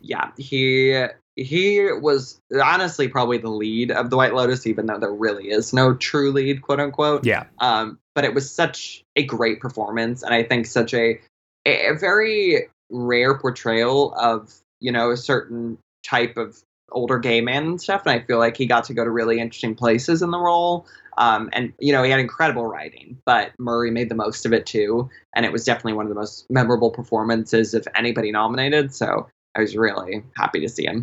yeah, he he was honestly probably the lead of the White Lotus, even though there really is no true lead, quote unquote. Yeah. Um, but it was such a great performance, and I think such a a, very rare portrayal of you know a certain type of older gay man and stuff. And I feel like he got to go to really interesting places in the role. Um, and you know he had incredible writing, but Murray made the most of it too, and it was definitely one of the most memorable performances of anybody nominated. So I was really happy to see him.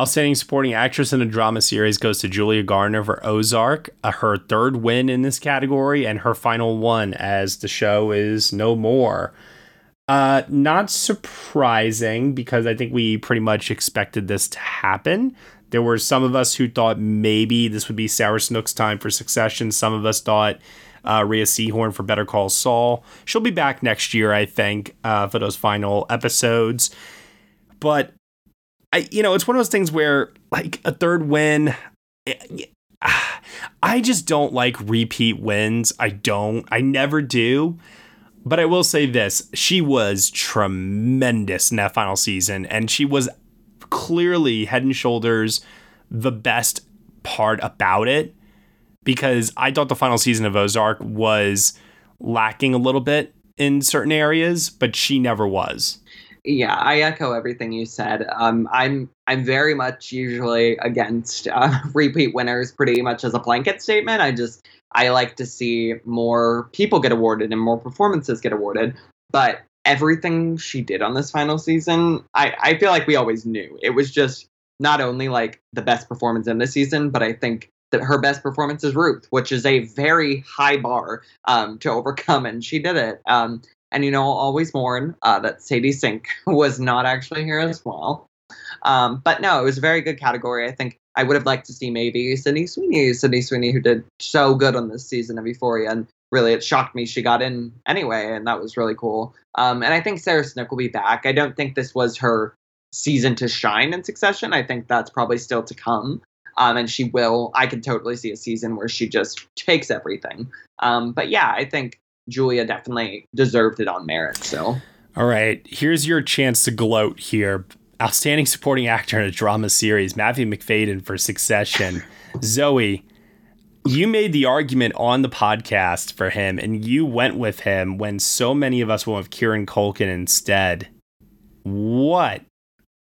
Outstanding supporting actress in a drama series goes to Julia Garner for Ozark, uh, her third win in this category, and her final one as the show is no more. Uh, not surprising because I think we pretty much expected this to happen. There were some of us who thought maybe this would be Sarah Snook's time for Succession. Some of us thought uh, Rhea Seehorn for Better Call Saul. She'll be back next year, I think, uh, for those final episodes. But I, you know, it's one of those things where like a third win. eh, I just don't like repeat wins. I don't. I never do. But I will say this she was tremendous in that final season, and she was clearly head and shoulders the best part about it because I thought the final season of Ozark was lacking a little bit in certain areas, but she never was. Yeah, I echo everything you said. Um, I'm I'm very much usually against uh, repeat winners, pretty much as a blanket statement. I just I like to see more people get awarded and more performances get awarded. But everything she did on this final season, I I feel like we always knew it was just not only like the best performance in the season, but I think that her best performance is Ruth, which is a very high bar um, to overcome, and she did it. Um, and you know, I'll always mourn uh, that Sadie Sink was not actually here as well. Um, but no, it was a very good category. I think I would have liked to see maybe Sydney Sweeney, Sydney Sweeney, who did so good on this season of Euphoria, and really it shocked me she got in anyway, and that was really cool. Um, and I think Sarah Snook will be back. I don't think this was her season to shine in Succession. I think that's probably still to come. Um, and she will. I can totally see a season where she just takes everything. Um, but yeah, I think Julia definitely deserved it on merit. So, all right, here's your chance to gloat here. Outstanding supporting actor in a drama series, Matthew Macfadyen for Succession. Zoe, you made the argument on the podcast for him, and you went with him when so many of us went with Kieran Culkin instead. What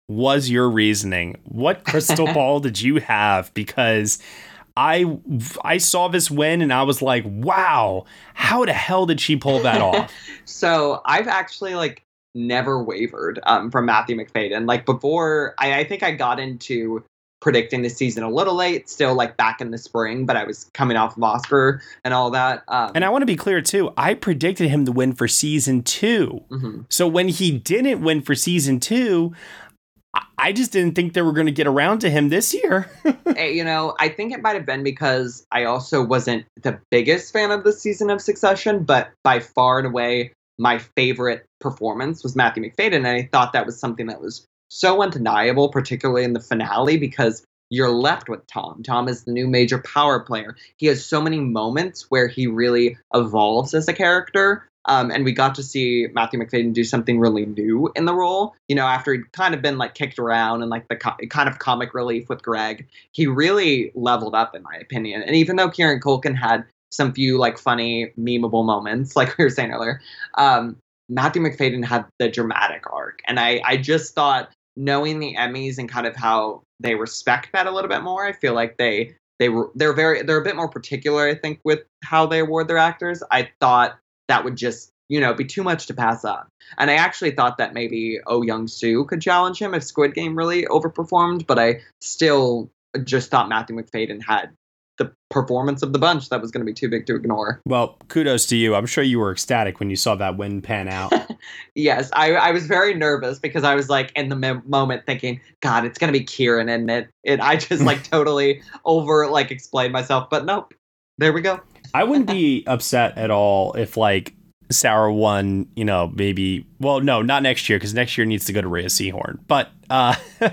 was your reasoning? What crystal ball did you have? Because I I saw this win and I was like, wow, how the hell did she pull that off? so I've actually like never wavered um, from Matthew Macfadyen. Like before, I, I think I got into predicting the season a little late, still like back in the spring, but I was coming off of Oscar and all that. Um, and I want to be clear too, I predicted him to win for season 2 mm-hmm. So when he didn't win for season two, I just didn't think they were going to get around to him this year. you know, I think it might have been because I also wasn't the biggest fan of the season of Succession, but by far and away, my favorite performance was Matthew Macfadyen. And I thought that was something that was so undeniable, particularly in the finale, because you're left with Tom. Tom is the new major power player. He has so many moments where he really evolves as a character um, and we got to see Matthew Macfadyen do something really new in the role. You know, after he'd kind of been like kicked around and like the co- kind of comic relief with Greg, he really leveled up, in my opinion. And even though Kieran Culkin had some few like funny, memeable moments, like we were saying earlier, um, Matthew Macfadyen had the dramatic arc. And I, I just thought, knowing the Emmys and kind of how they respect that a little bit more, I feel like they they were they're very they're a bit more particular, I think, with how they award their actors. I thought that would just you know be too much to pass on. And I actually thought that maybe Oh Young Soo could challenge him if Squid Game really overperformed, but I still just thought Matthew Macfadyen had the performance of the bunch that was going to be too big to ignore. Well, kudos to you. I'm sure you were ecstatic when you saw that win pan out. yes, I, I was very nervous because I was like in the me- moment thinking, God, it's going to be Kieran, and it, it I just like totally over like explained myself, but nope, there we go. I wouldn't be upset at all if like Sarah won, you know, maybe well, no, not next year because next year needs to go to Rhea Seehorn. But uh,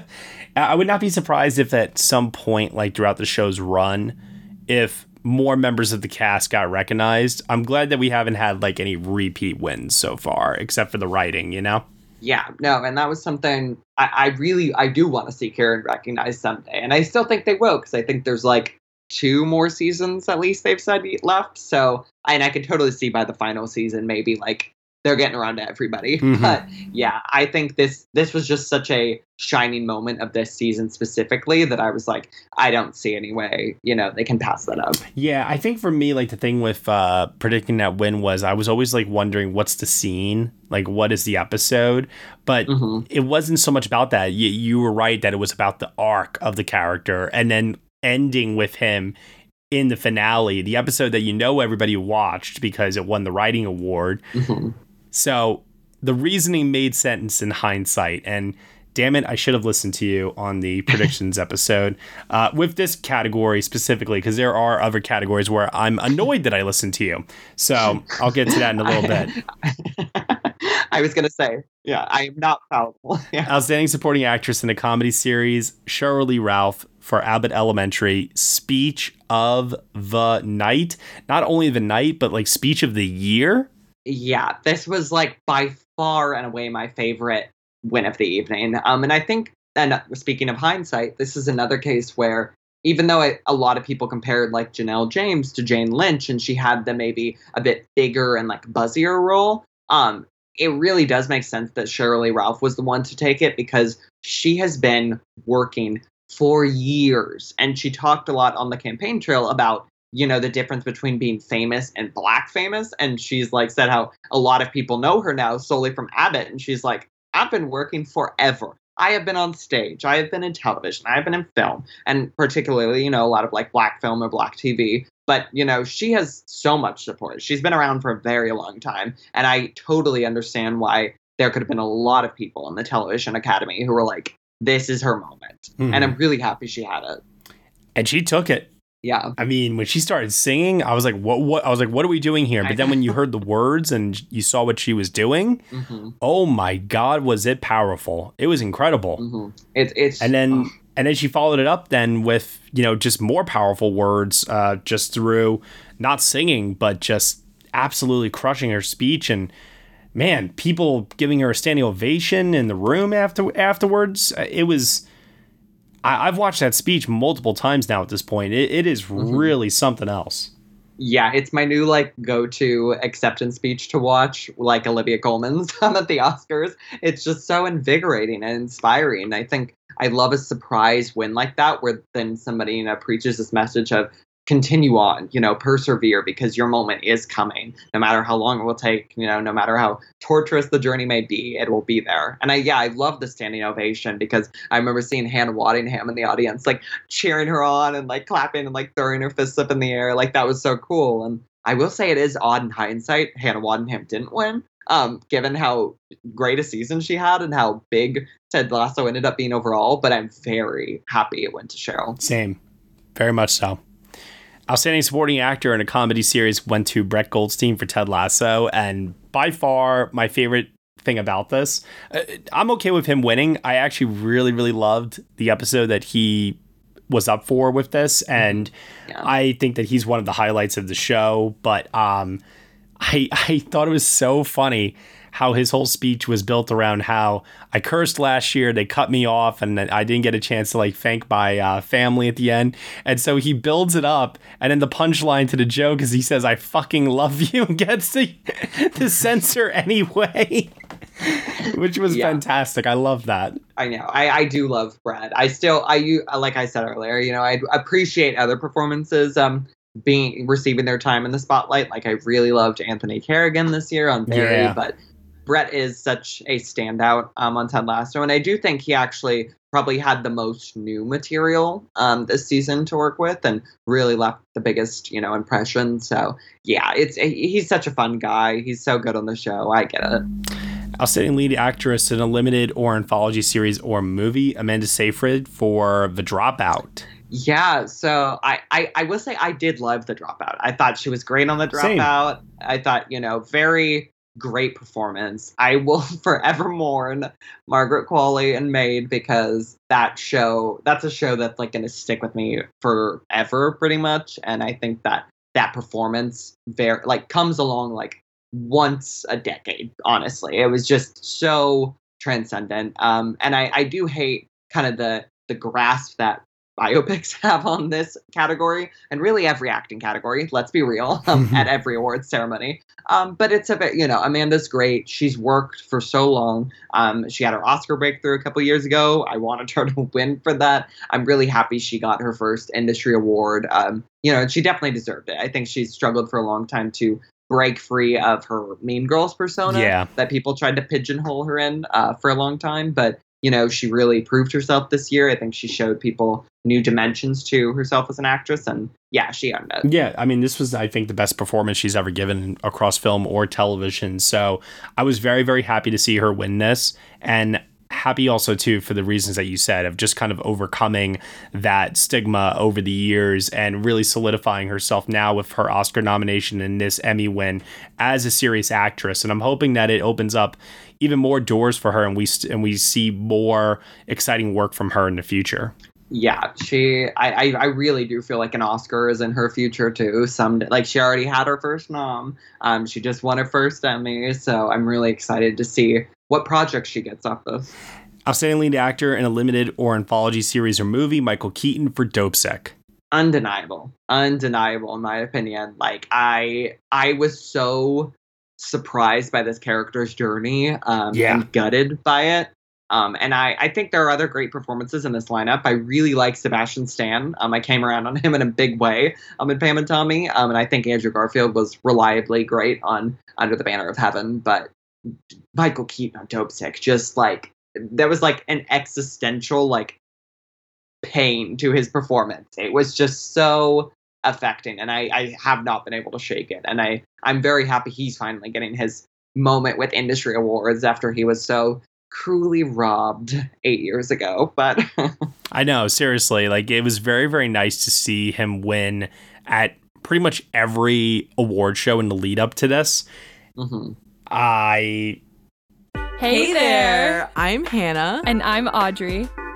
I would not be surprised if at some point, like throughout the show's run, if more members of the cast got recognized. I'm glad that we haven't had like any repeat wins so far, except for the writing, you know. Yeah, no, and that was something I, I really I do want to see Kieran recognized someday, and I still think they will because I think there's like two more seasons at least they've said left. So, and I could totally see by the final season maybe like they're getting around to everybody. Mm-hmm. But yeah, I think this this was just such a shining moment of this season specifically that I was like, I don't see any way, you know, they can pass that up. Yeah, I think for me, like the thing with uh predicting that win was I was always like wondering what's the scene, like what is the episode, but mm-hmm. it wasn't so much about that. You, you were right that it was about the arc of the character, and then ending with him in the finale, the episode that you know everybody watched because it won the writing award. Mm-hmm. So the reasoning made sense in hindsight. And damn it, I should have listened to you on the predictions episode uh, with this category specifically, because there are other categories where I'm annoyed that I listened to you. So I'll get to that in a little bit. I was going to say, yeah, I am not fallible. yeah. Outstanding supporting actress in a comedy series, Sheryl Lee Ralph for Abbott Elementary speech of the night. Not only the night, but like speech of the year. Yeah, this was like by far and away my favorite win of the evening. Um, and I think, and speaking of hindsight, this is another case where even though it, a lot of people compared like Janelle James to Jane Lynch, and she had the maybe a bit bigger and like buzzier role, um, it really does make sense that Sheryl Lee Ralph was the one to take it because she has been working for years, and she talked a lot on the campaign trail about you know the difference between being famous and black famous. And she's like said how a lot of people know her now solely from abbott. And she's like i've been working forever. I have been on stage, I have been in television, I have been in film, and particularly, you know, a lot of like black film or black TV. But, you know, she has so much support. She's been around for a very long time. And I totally understand why there could have been a lot of people in the Television Academy who were like, this is her moment. Mm-hmm. And I'm really happy she had it. And she took it. Yeah. I mean, when she started singing, I was like, what what I was like, what are we doing here? But then when you heard the words and you saw what she was doing, mm-hmm. oh my god, was it powerful. It was incredible. Mm-hmm. It, it's And then and then she followed it up then with, you know, just more powerful words uh just through not singing, but just absolutely crushing her speech and man, people giving her a standing ovation in the room after afterwards. It was I, have watched that speech multiple times now at this point. it, it is mm-hmm. really something else. Yeah, it's my new like go-to acceptance speech to watch, like Olivia Colman's at the Oscars. It's just so invigorating and inspiring. I think I love a surprise win like that, where then somebody you know preaches this message of continue on, you know, persevere because your moment is coming. No matter how long it will take, you know, no matter how torturous the journey may be, it will be there. And I, yeah, I love the standing ovation because I remember seeing Hannah Waddingham in the audience, like cheering her on and like clapping and like throwing her fists up in the air. Like that was so cool. And I will say it is odd in hindsight, Hannah Waddingham didn't win. Um, given how great a season she had and how big Ted Lasso ended up being overall, but I'm very happy it went to Sheryl. Same. Very much so. Outstanding Supporting Actor in a Comedy Series went to Brett Goldstein for Ted Lasso, and by far my favorite thing about this. Uh, I'm okay with him winning. I actually really, really loved the episode that he was up for with this, and yeah. I think that he's one of the highlights of the show. But um, I I thought it was so funny how his whole speech was built around how I cursed last year, they cut me off, and I didn't get a chance to like thank my uh, family at the end. And so he builds it up, and then the punchline to the joke is he says, "I fucking love you," and gets to, to censor anyway. Which was yeah. fantastic. I love that. I know. I, I do love Brad. I still I you like I said earlier, you know, I appreciate other performances. Um, being receiving their time in the spotlight. Like I really loved Anthony Carrigan this year on Barry, yeah. but Brett is such a standout um, on Ted Lasso, and I do think he actually probably had the most new material um, this season to work with, and really left the biggest, you know, impression. So yeah, it's he's such a fun guy. He's so good on the show. I get it. Outstanding lead actress in a limited or anthology series or movie, Amanda Seyfried for The Dropout. Yeah, so I, I I will say I did love The Dropout. I thought she was great on The Dropout. Same. I thought you know very great performance. I will forever mourn Margaret Qualley and Maid because that show that's a show that's like gonna stick with me forever pretty much. And I think that that performance very like comes along like once a decade, honestly. It was just so transcendent. Um and I, I do hate kind of the the grasp that biopics have on this category and really every acting category let's be real um, mm-hmm. at every awards ceremony. Um, but it's a bit you know amanda's great. She's worked for so long. Um, she had her oscar breakthrough a couple years ago. I wanted her to win for that. I'm really happy she got her first industry award. Um, you know she definitely deserved it. I think she's struggled for a long time to break free of her mean girls persona yeah. that people tried to pigeonhole her in uh, for a long time. But you know, she really proved herself this year. I think she showed people new dimensions to herself as an actress, and yeah, she earned it. Yeah, I mean, this was, I think, the best performance she's ever given across film or television. So I was very, very happy to see her win this, and happy also too for the reasons that you said of just kind of overcoming that stigma over the years and really solidifying herself now with her Oscar nomination and this Emmy win as a serious actress. And I'm hoping that it opens up even more doors for her and we st- and we see more exciting work from her in the future. yeah, she. I, I I really do feel like an Oscar is in her future too. Some like she already had her first nom. Um, she just won her first Emmy, so I'm really excited to see what project she gets off this. Outstanding lead actor in a limited or anthology series or movie, Michael Keaton for Dopesick. Undeniable, undeniable in my opinion. Like I I was so surprised by this character's journey um, Yeah. and gutted by it. Um, and I, I think there are other great performances in this lineup. I really like Sebastian Stan. Um, I came around on him in a big way um, in Pam and Tommy. Um, and I think Andrew Garfield was reliably great on Under the Banner of Heaven. But Michael Keaton on Dope Sick, just like there was like an existential like pain to his performance. It was just so affecting, and I, I have not been able to shake it. And I I'm very happy he's finally getting his moment with industry awards after he was so cruelly robbed eight years ago. But I know, seriously. Like, it was very, very nice to see him win at pretty much every award show in the lead up to this. mhm. I. Hey, there. I'm Hannah. And I'm Audrey,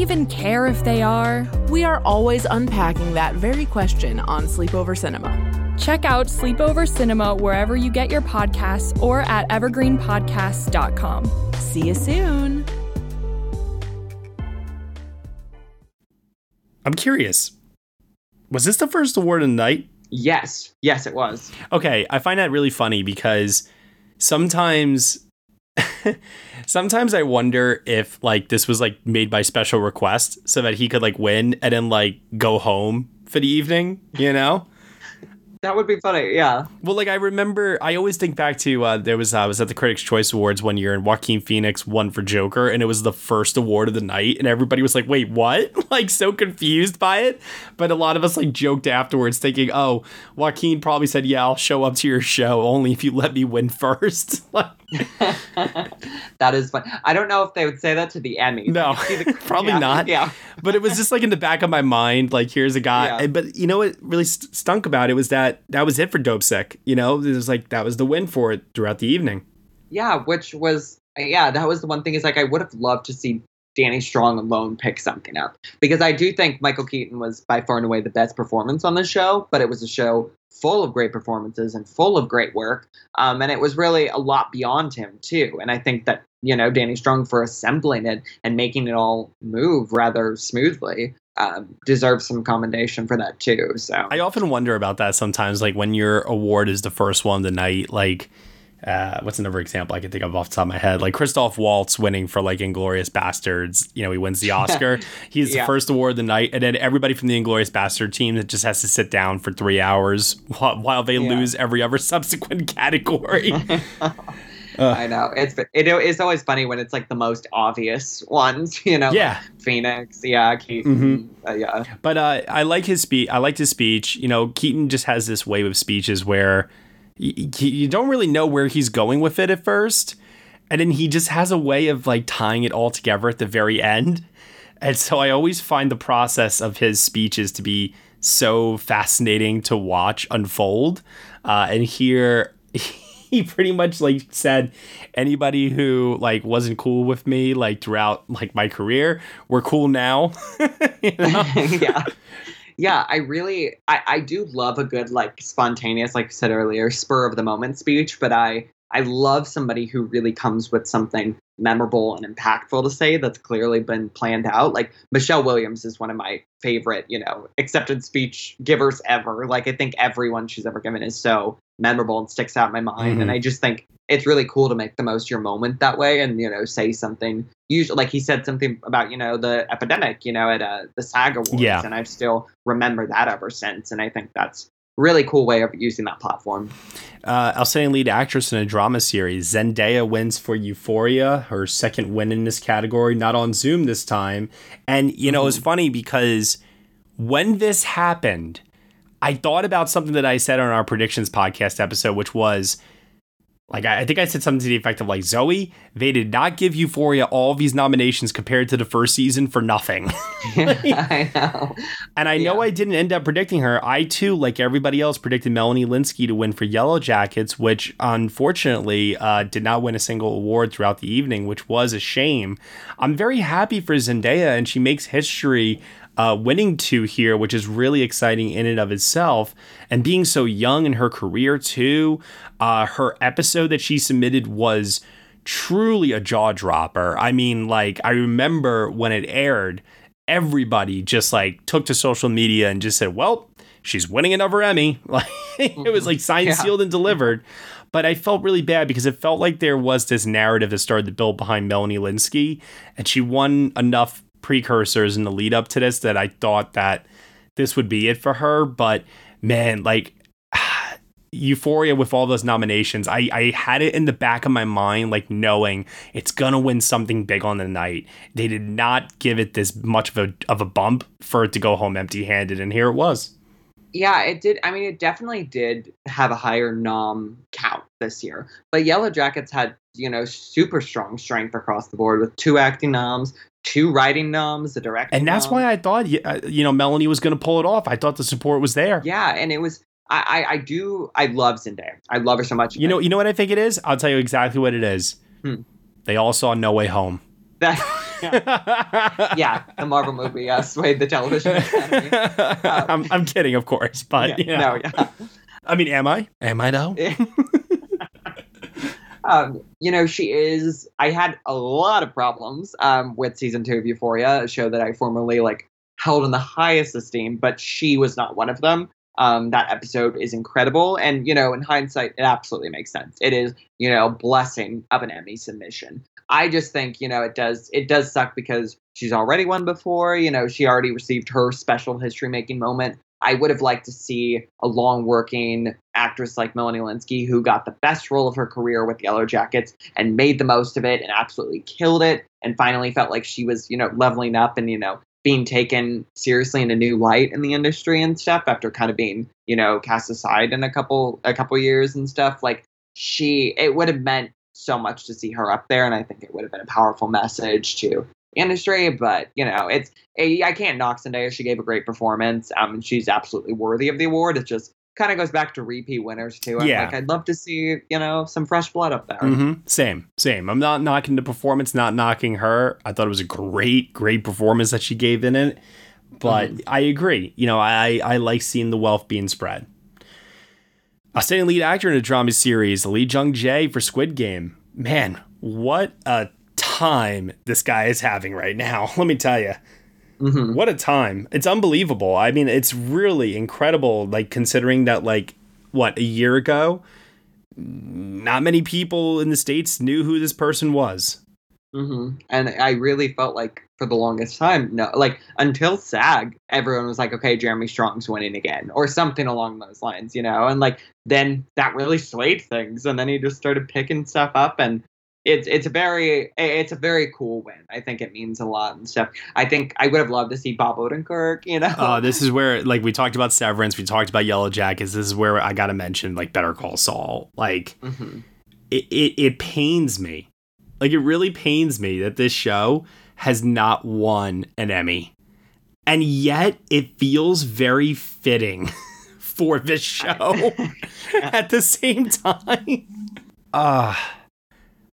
even care if they are? We are always unpacking that very question on Sleepover Cinema. Check out Sleepover Cinema wherever you get your podcasts or at evergreenpodcasts.com. See you soon. I'm curious. Was this the first award of the night? yes, yes, it was. Okay, I find that really funny because sometimes sometimes I wonder if like this was like made by special request so that he could like win and then like go home for the evening, you know? That would be funny. Yeah. Well, like I remember, I always think back to uh, there was I was at the Critics' Choice Awards one year, and Joaquin Phoenix won for Joker, and it was the first award of the night, and everybody was like, "Wait, what?" Like so confused by it. But a lot of us like joked afterwards, thinking, "Oh, Joaquin probably said, yeah, I'll show up to your show only if you let me win first. like, that is fun. I don't know if they would say that to the Emmys. No, I could see the- probably yeah, not. Yeah. but it was just like in the back of my mind, like here's a guy. Yeah. But you know what really st- stunk about it was that that was it for Dope Sick. You know, it was like that was the win for it throughout the evening. Yeah, which was yeah, that was the one thing is like I would have loved to see Danny Strong alone pick something up because I do think Michael Keaton was by far and away the best performance on the show, but it was a show full of great performances and full of great work, um, and it was really a lot beyond him too. And I think that you know Danny Strong for assembling it and making it all move rather smoothly um, deserves some commendation for that too. So I often wonder about that sometimes, like when your award is the first one of the night, like uh, what's another example I can think of off the top of my head? Like Christoph Waltz winning for like Inglourious Basterds. You know, he wins the Oscar. He's Yeah. the first award of the night, and then everybody from the Inglourious Basterd team that just has to sit down for three hours while, while they Yeah. lose every other subsequent category. I know it's it is always funny when it's like the most obvious ones, you know. Yeah. like Phoenix, yeah, Keaton, uh, yeah. But uh, I like his speech. I liked his speech. You know, Keaton just has this wave of speeches where you don't really know where he's going with it at first, and then he just has a way of like tying it all together at the very end. And so I always find the process of his speeches to be so fascinating to watch unfold. Uh, and here he pretty much like said anybody who like wasn't cool with me like throughout like my career we're cool now yeah. Yeah, I really I, I do love a good like spontaneous, like you said earlier, spur of the moment speech, but I I love somebody who really comes with something memorable and impactful to say that's clearly been planned out. Like Michelle Williams is one of my favorite, you know, accepted speech givers ever. Like I think everyone she's ever given is so memorable and sticks out in my mind. Mhm. And I just think it's really cool to make the most of your moment that way and you know say something usually like he said something about you know the epidemic you know at uh, the SAG awards Yeah. and I've still remember that ever since and I think that's really cool way of using that platform. Uh, outstanding lead actress in a drama series. Zendaya wins for Euphoria, her second win in this category, not on Zoom this time. And, you know, mm-hmm. it's funny because when this happened, I thought about something that I said on our predictions podcast episode, which was like I, think I said something to the effect of like Zoe, they did not give Euphoria all these nominations compared to the first season for nothing. yeah, I know. And I know. I didn't end up predicting her. I too, like everybody else, predicted Melanie Lynskey to win for Yellow Jackets, which unfortunately uh, did not win a single award throughout the evening, which was a shame. I'm very happy for Zendaya, and she makes history uh, winning two here, which is really exciting in and of itself. And being so young in her career, too, uh, her episode that she submitted was truly a jaw dropper. I mean, like, I remember when it aired, everybody just like took to social media and just said, well, she's winning another Emmy. Like, it was like signed, yeah. sealed, and delivered. But I felt really bad because it felt like there was this narrative that started to build behind Melanie Lynskey, and she won enough precursors in the lead up to this that I thought that this would be it for her. But man, like Euphoria with all those nominations, I, I had it in the back of my mind, like knowing it's gonna win something big on the night. They did not give it this much of a of a bump for it to go home empty handed, and here it was. Yeah, it did. I mean, it definitely did have a higher nom count this year. But Yellow Jackets had, you know, super strong strength across the board with two acting noms, two writing noms, the director. And that's nom. why I thought, uh, you know, Melanie was going to pull it off. I thought the support was there. Yeah, and it was. I, I, I do. I love Zendaya. I love her so much. You know. You know what I think it is. I'll tell you exactly what it is. Hmm. They all saw No Way Home. That, yeah. yeah, the Marvel movie uh, swayed the television. Um, I'm, I'm kidding, of course, but yeah, no, yeah. I mean, am I? Am I though? um, you know, she is. I had a lot of problems um, with season two of Euphoria, a show that I formerly like held in the highest esteem, but she was not one of them. Um, that episode is incredible, and you know, in hindsight, it absolutely makes sense. It is, you know, a blessing of an Emmy submission. I just think, you know, it does it does suck because she's already won before. You know, she already received her special history making moment. I would have liked to see a long working actress like Melanie Lynskey, who got the best role of her career with Yellow Jackets and made the most of it and absolutely killed it and finally felt like she was, you know, leveling up and, you know, being taken seriously in a new light in the industry and stuff after kind of being, you know, cast aside in a couple a couple years and stuff. Like she it would have meant so much to see her up there and I think it would have been a powerful message to industry, but you know, it's I can't knock Zendaya. She gave a great performance. Um, she's absolutely worthy of the award. It just kind of goes back to repeat winners too. I'm yeah. like, I'd love to see you know some fresh blood up there. Mm-hmm. Same, same. I'm not knocking the performance, not knocking her. I thought it was a great, great performance that she gave in it. But mm-hmm. I agree. You know, I I like seeing the wealth being spread. Outstanding lead actor in a drama series, Lee Jung Jae for Squid Game. Man, what a time this guy is having right now. Let me tell you. Mm-hmm. What a time. It's unbelievable. I mean, it's really incredible, like, considering that, like, what, a year ago, not many people in the States knew who this person was. Mm-hmm. And I really felt like for the longest time, no, like until SAG, everyone was like, okay, Jeremy Strong's winning again, or something along those lines, you know? And like, then that really swayed things. And then he just started picking stuff up. And it's it's a very it's a very cool win. I think it means a lot and stuff. I think I would have loved to see Bob Odenkirk. You know, uh, this is where like we talked about Severance, we talked about Yellow Jackets. This is where I got to mention like Better Call Saul. Like, mm-hmm. it, it it pains me, like it really pains me that this show has not won an Emmy, and yet it feels very fitting for this show at the same time. Ah. Uh,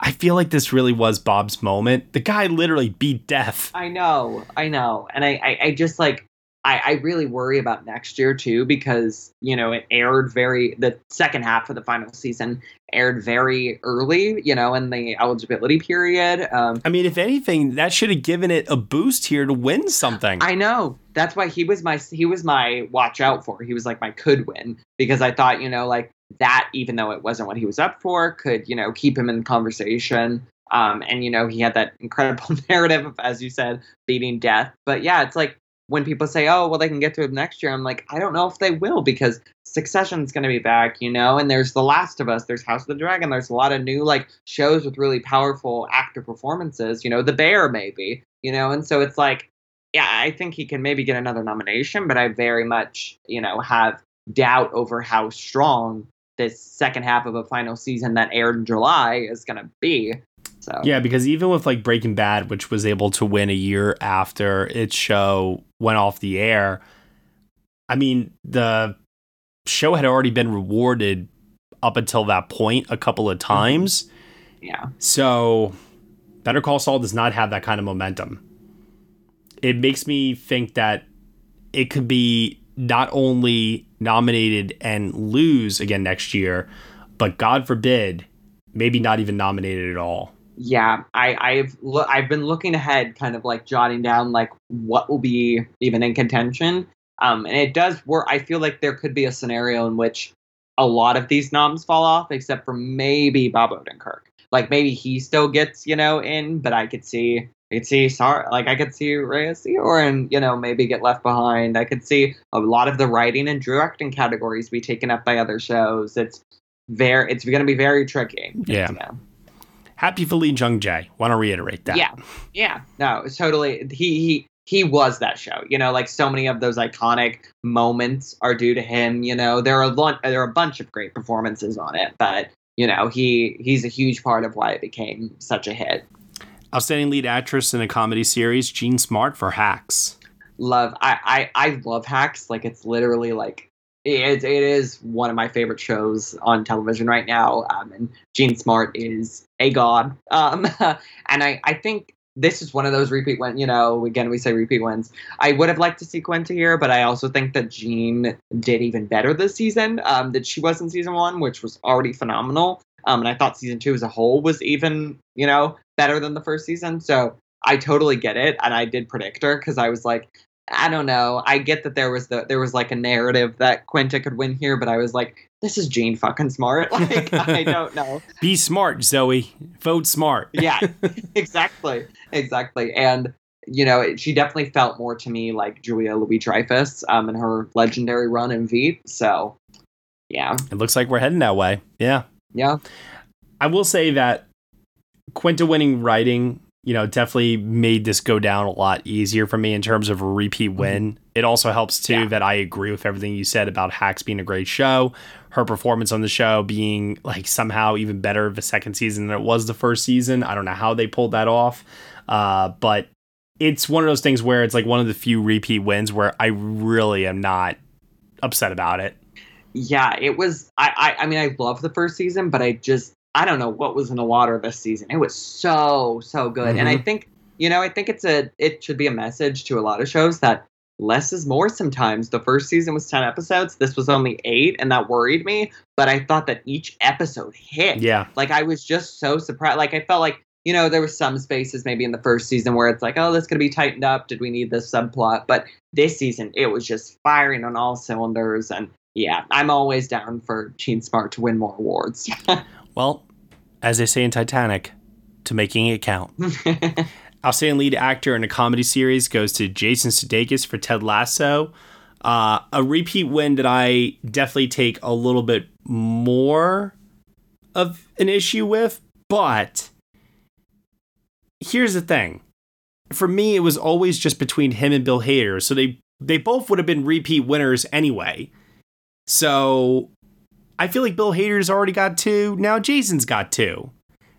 I feel like this really was Bob's moment. The guy literally beat death. I know, I know, and I, I, I just like, I, I really worry about next year too because you know it aired very the second half of the final season aired very early, you know, in the eligibility period. Um, I mean, if anything, that should have given it a boost here to win something. I know. That's why he was my he was my watch out for. He was like my could win because I thought, you know, like that, even though it wasn't what he was up for, could you know keep him in conversation. Um, and you know he had that incredible narrative of, as you said, beating death. But yeah, it's like when people say, "Oh, well, they can get to it next year," I'm like, I don't know if they will because Succession's going to be back, you know, and there's The Last of Us, there's House of the Dragon, there's a lot of new like shows with really powerful actor performances, you know, The Bear maybe, you know, and so it's like, yeah, I think he can maybe get another nomination, but I very much, you know, have doubt over how strong this second half of a final season that aired in July is going to be. So Yeah, because even with like Breaking Bad, which was able to win a year after its show went off the air, I mean, the show had already been rewarded up until that point a couple of mm-hmm. times. yeah, So Better Call Saul does not have that kind of momentum. It makes me think that it could be not only nominated and lose again next year, but God forbid, maybe not even nominated at all. yeah. I I've lo- I've been looking ahead, kind of like jotting down like what will be even in contention. Um, and it does work. I feel like there could be a scenario in which a lot of these noms fall off, except for maybe Bob Odenkirk. Like maybe he still gets you know in, but I could see I could see sorry like I could see Rhea Seehorn you know maybe get left behind. I could see a lot of the writing and directing categories be taken up by other shows. It's very it's going to be very tricky. Yeah. Happy for Lee Jung Jae. Want to reiterate that. Yeah, yeah, no, it's totally. He he he was that show. You know, like so many of those iconic moments are due to him. You know, there are a lot, there are a bunch of great performances on it, but you know, he he's a huge part of why it became such a hit. Outstanding lead actress in a comedy series, Jean Smart for Hacks. Love, I I I love Hacks. Like it's literally like. It, it is one of my favorite shows on television right now, um, and Jean Smart is a god. Um, and I, I think this is one of those repeat wins. You know, again, we say repeat wins. I would have liked to see Quinta here, but I also think that Jean did even better this season um, than she was in season one, which was already phenomenal. Um, and I thought season two as a whole was even, you know, better than the first season. So I totally get it, and I did predict her because I was like, I don't know. I get that there was the there was like a narrative that Quinta could win here, but I was like, this is Jean fucking smart. Like I don't know. Be smart, Zoe. Vote smart. yeah, exactly, exactly. And you know, she definitely felt more to me like Julia Louis Dreyfus um, in her legendary run in Veep. So, yeah, It looks like we're heading that way. Yeah. Yeah, I will say that Quinta winning writing, you know, definitely made this go down a lot easier for me in terms of a repeat win. It also helps too Yeah. that I agree with everything you said about Hacks being a great show, her performance on the show being like somehow even better of a second season than it was the first season. I don't know how they pulled that off. Uh, but it's one of those things where it's like one of the few repeat wins where I really am not upset about it. Yeah. It was. I, I, I mean, I love the first season, but I just, I don't know what was in the water this season. It was so, so good, and I mm-hmm. think, you know, I think it's a, it should be a message to a lot of shows that less is more sometimes. The first season was 10 episodes. This was only eight, and that worried me. But I thought that each episode hit. Yeah. Like, I was just so surprised. Like, I felt like, you know, there were some spaces maybe in the first season where it's like, oh, this going to be tightened up. Did we need this subplot? But this season, it was just firing on all cylinders. And yeah, I'm always down for Jean Smart to win more awards. Well, as they say in Titanic, to making it count. Outstanding lead actor in a comedy series goes to Jason Sudeikis for Ted Lasso. Uh, a repeat win that I definitely take a little bit more of an issue with, but here's the thing. For me, it was always just between him and Bill Hader, so they they both would have been repeat winners anyway. So I feel like Bill Hader's already got two. Now Jason's got two.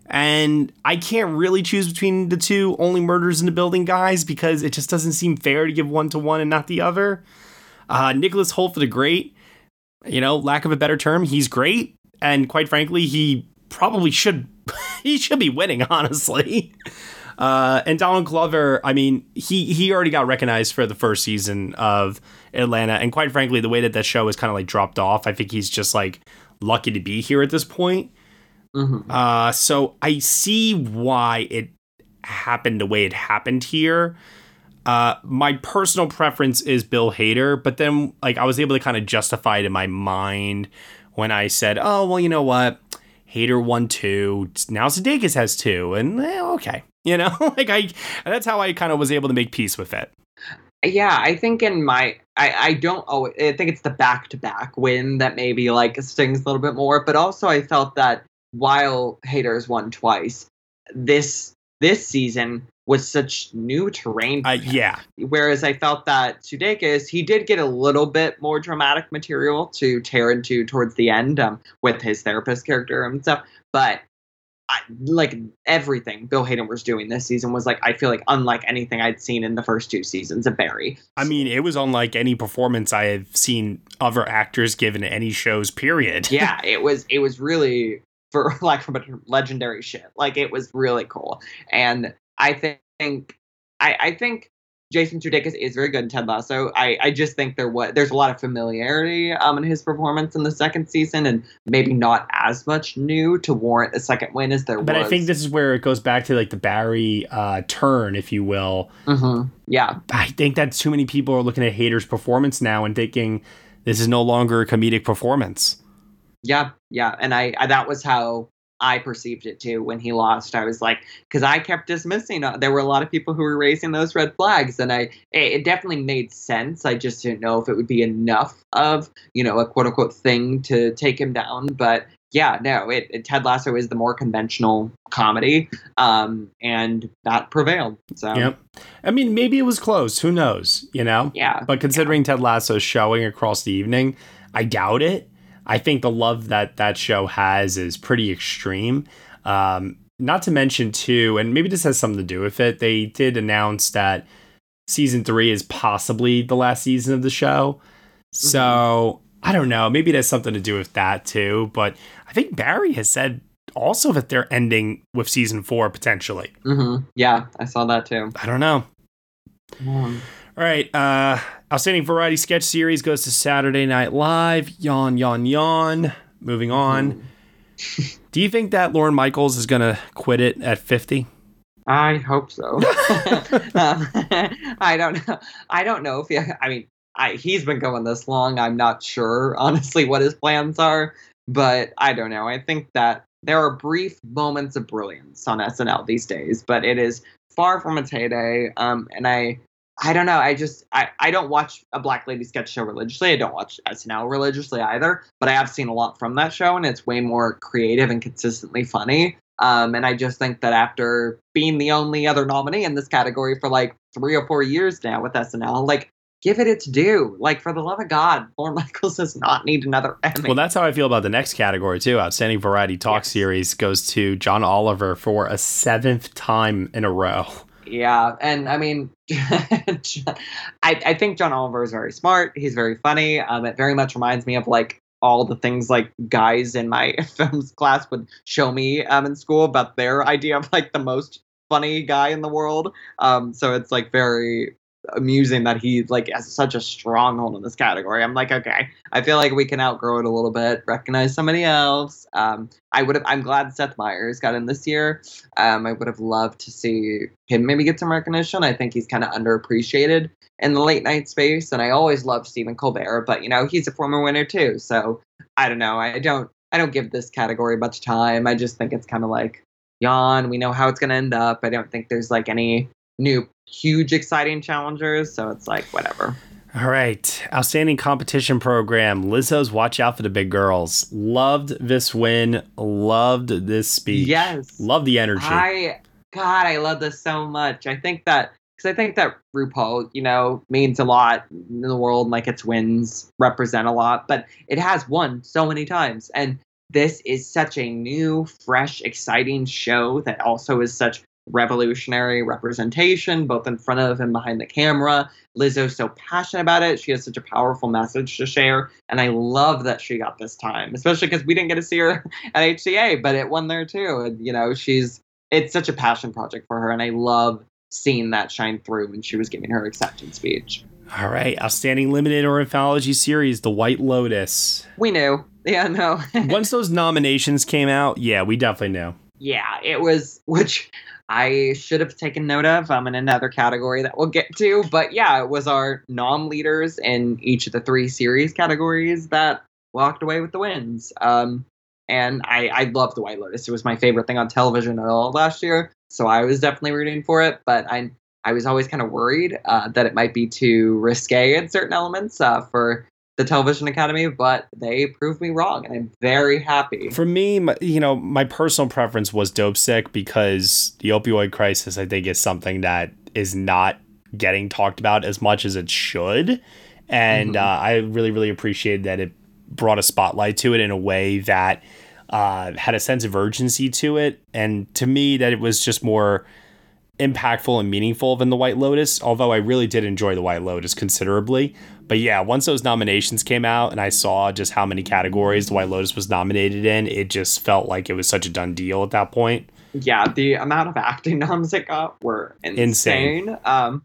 And I can't really choose between the two only murders in the building guys because it just doesn't seem fair to give one to one and not the other. Uh, Nicholas Hoult for the Great, you know, lack of a better term, he's great. And quite frankly, he probably should he should be winning, honestly. Uh, and Donald Glover, I mean, he he already got recognized for the first season of Atlanta, and quite frankly, the way that that show is kind of like dropped off, I think he's just like lucky to be here at this point. Mhm. Uh, so I see why it happened the way it happened here. Uh, my personal preference is Bill Hader, but then like I was able to kind of justify it in my mind when I said, "Oh, well, you know what? Hader won two. Now Sudeikis has two, and eh, okay, you know, like I that's how I kind of was able to make peace with it. Yeah, I think in my I I don't oh I think it's the back to back win that maybe like stings a little bit more, but also I felt that while Hader's won twice, this this season was such new terrain. Uh, yeah. Whereas I felt that Sudeikis, he did get a little bit more dramatic material to tear into towards the end um, with his therapist character and stuff. But I, like everything Bill Hader was doing this season was like I feel like unlike anything I'd seen in the first two seasons of Barry. I mean, it was unlike any performance I have seen other actors give in any shows. Period. yeah, it was. It was really for lack of a legendary shit. Like it was really cool, and I think I, I think Jason Sudeikis is very good in Ted Lasso. I, I just think there was there's a lot of familiarity um in his performance in the second season, and maybe not as much new to warrant a second win as there but was. But I think this is where it goes back to like the Barry uh, turn, if you will. hmm Yeah, I think that too many people are looking at Hader's performance now and thinking this is no longer a comedic performance. yeah, yeah. And I, I that was how I perceived it too when he lost. I was like, because I kept dismissing. Uh, there were a lot of people who were raising those red flags, and I it, it definitely made sense. I just didn't know if it would be enough of you know a quote unquote thing to take him down. But yeah, no, it, it Ted Lasso is the more conventional comedy, um, and that prevailed. So Yep. I mean, maybe it was close. Who knows? You know. yeah, But considering Ted Lasso's showing across the evening, I doubt it. I think the love that that show has is pretty extreme. Um, not to mention, too, and maybe this has something to do with it. They did announce that season three is possibly the last season of the show. So I don't know. Maybe it has something to do with that too. But I think Barry has said also that they're ending with season four potentially. hmm yeah, I saw that too. I don't know. Um, All right. Uh, outstanding variety sketch series goes to Saturday Night Live. Yawn, yawn, yawn. Moving on. Do you think that Lorne Michaels is going to quit it at 50? I hope so. um, I don't know. I don't know if he. I mean, I, he's been going this long. I'm not sure, honestly, what his plans are. But I don't know. I think that there are brief moments of brilliance on SNL these days, but it is far from its heyday. Um, and I, I don't know. I just, I, I don't watch a Black Lady sketch show religiously. I don't watch SNL religiously either. But I have seen a lot from that show, and it's way more creative and consistently funny. Um, and I just think that after being the only other nominee in this category for like three or four years now with SNL, like give it its due. Like for the love of God, Lorne Michaels does not need another Emmy. Well, that's how I feel about the next category, too. Outstanding Variety Talk Yes. Series goes to John Oliver for a seventh time in a row. Yeah, and I mean, I, I think John Oliver is very smart. He's very funny. Um, it very much reminds me of like all the things like guys in my films class would show me um, in school about their idea of like the most funny guy in the world. Um, so it's like very amusing that he like has such a stronghold in this category. I'm like, okay, I feel like we can outgrow it a little bit, recognize somebody else. Um, I would have. I'm glad Seth Meyers got in this year. Um, I would have loved to see him maybe get some recognition. I think he's kind of underappreciated in the late night space, and I always loved Stephen Colbert, but you know he's a former winner too. So I don't know. I don't. I don't give this category much time. I just think it's kind of like yawn. We know how it's going to end up. I don't think there's like any new huge exciting challengers. So it's like whatever. All right. Outstanding competition program. Lizzo's Watch Out for the Big Girls. Loved this win. Loved this speech. Yes. Love the energy. I God, I love this so much. I think that because I think that RuPaul, you know, means a lot in the world. Like its wins represent a lot, but it has won so many times, and this is such a new, fresh, exciting show that also is such revolutionary representation, both in front of and behind the camera. Lizzo's so passionate about it. She has such a powerful message to share. And I love that she got this time, especially because we didn't get to see her at HCA, but it won there too. And, you know, she's, it's such a passion project for her. And I love seeing that shine through when she was giving her acceptance speech. All right. Outstanding limited or anthology series, The White Lotus. We knew. Yeah, no. Once those nominations came out, yeah, we definitely knew. yeah, it was, which I should have taken note of um, in another category that we'll get to. But yeah, it was our nom leaders in each of the three series categories that walked away with the wins. Um, and I, I loved The White Lotus. It was my favorite thing on television at all last year. So I was definitely rooting for it. But I I was always kind of worried uh, that it might be too risque in certain elements uh, for the Television Academy, but they proved me wrong, and I'm very happy. For me, my, you know, my personal preference was Dopesick because the opioid crisis, I think, is something that is not getting talked about as much as it should, and Mhm. uh, I really, really appreciated that it brought a spotlight to it in a way that uh, had a sense of urgency to it, and to me, that it was just more impactful and meaningful than the White Lotus. Although I really did enjoy the White Lotus considerably. But yeah, once those nominations came out and I saw just how many categories the White Lotus was nominated in, it just felt like it was such a done deal at that point. yeah, the amount of acting noms it got were insane. Insane. Um,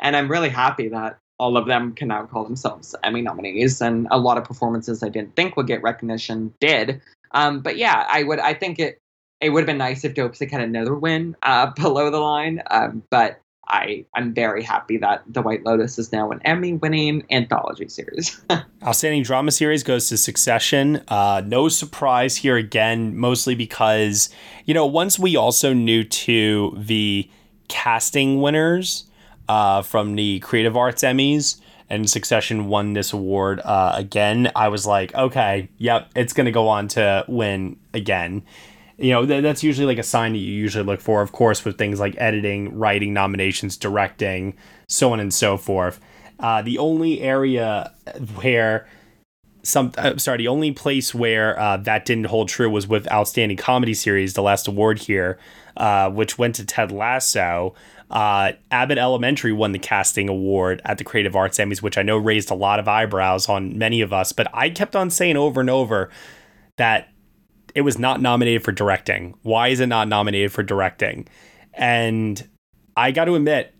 and I'm really happy that all of them can now call themselves Emmy nominees, and a lot of performances I didn't think would get recognition did. Um, but yeah, I would. I think it it would have been nice if Dopesick had another win uh, below the line. Um, but I I'm very happy that The White Lotus is now an Emmy-winning anthology series. Outstanding drama series goes to Succession. Uh, no surprise here again, mostly because, you know, once we also knew to the casting winners uh, from the Creative Arts Emmys, and Succession won this award uh, again, I was like, okay, yep, it's going to go on to win again. You know, th- that's usually like a sign that you usually look for, of course, with things like editing, writing nominations, directing, so on and so forth. Uh, the only area where some uh, sorry the only place where uh, that didn't hold true was with outstanding comedy series the last award here uh, which went to ted lasso uh, abbott elementary won the casting award at the creative arts emmys which i know raised a lot of eyebrows on many of us but i kept on saying over and over that it was not nominated for directing why is it not nominated for directing and i got to admit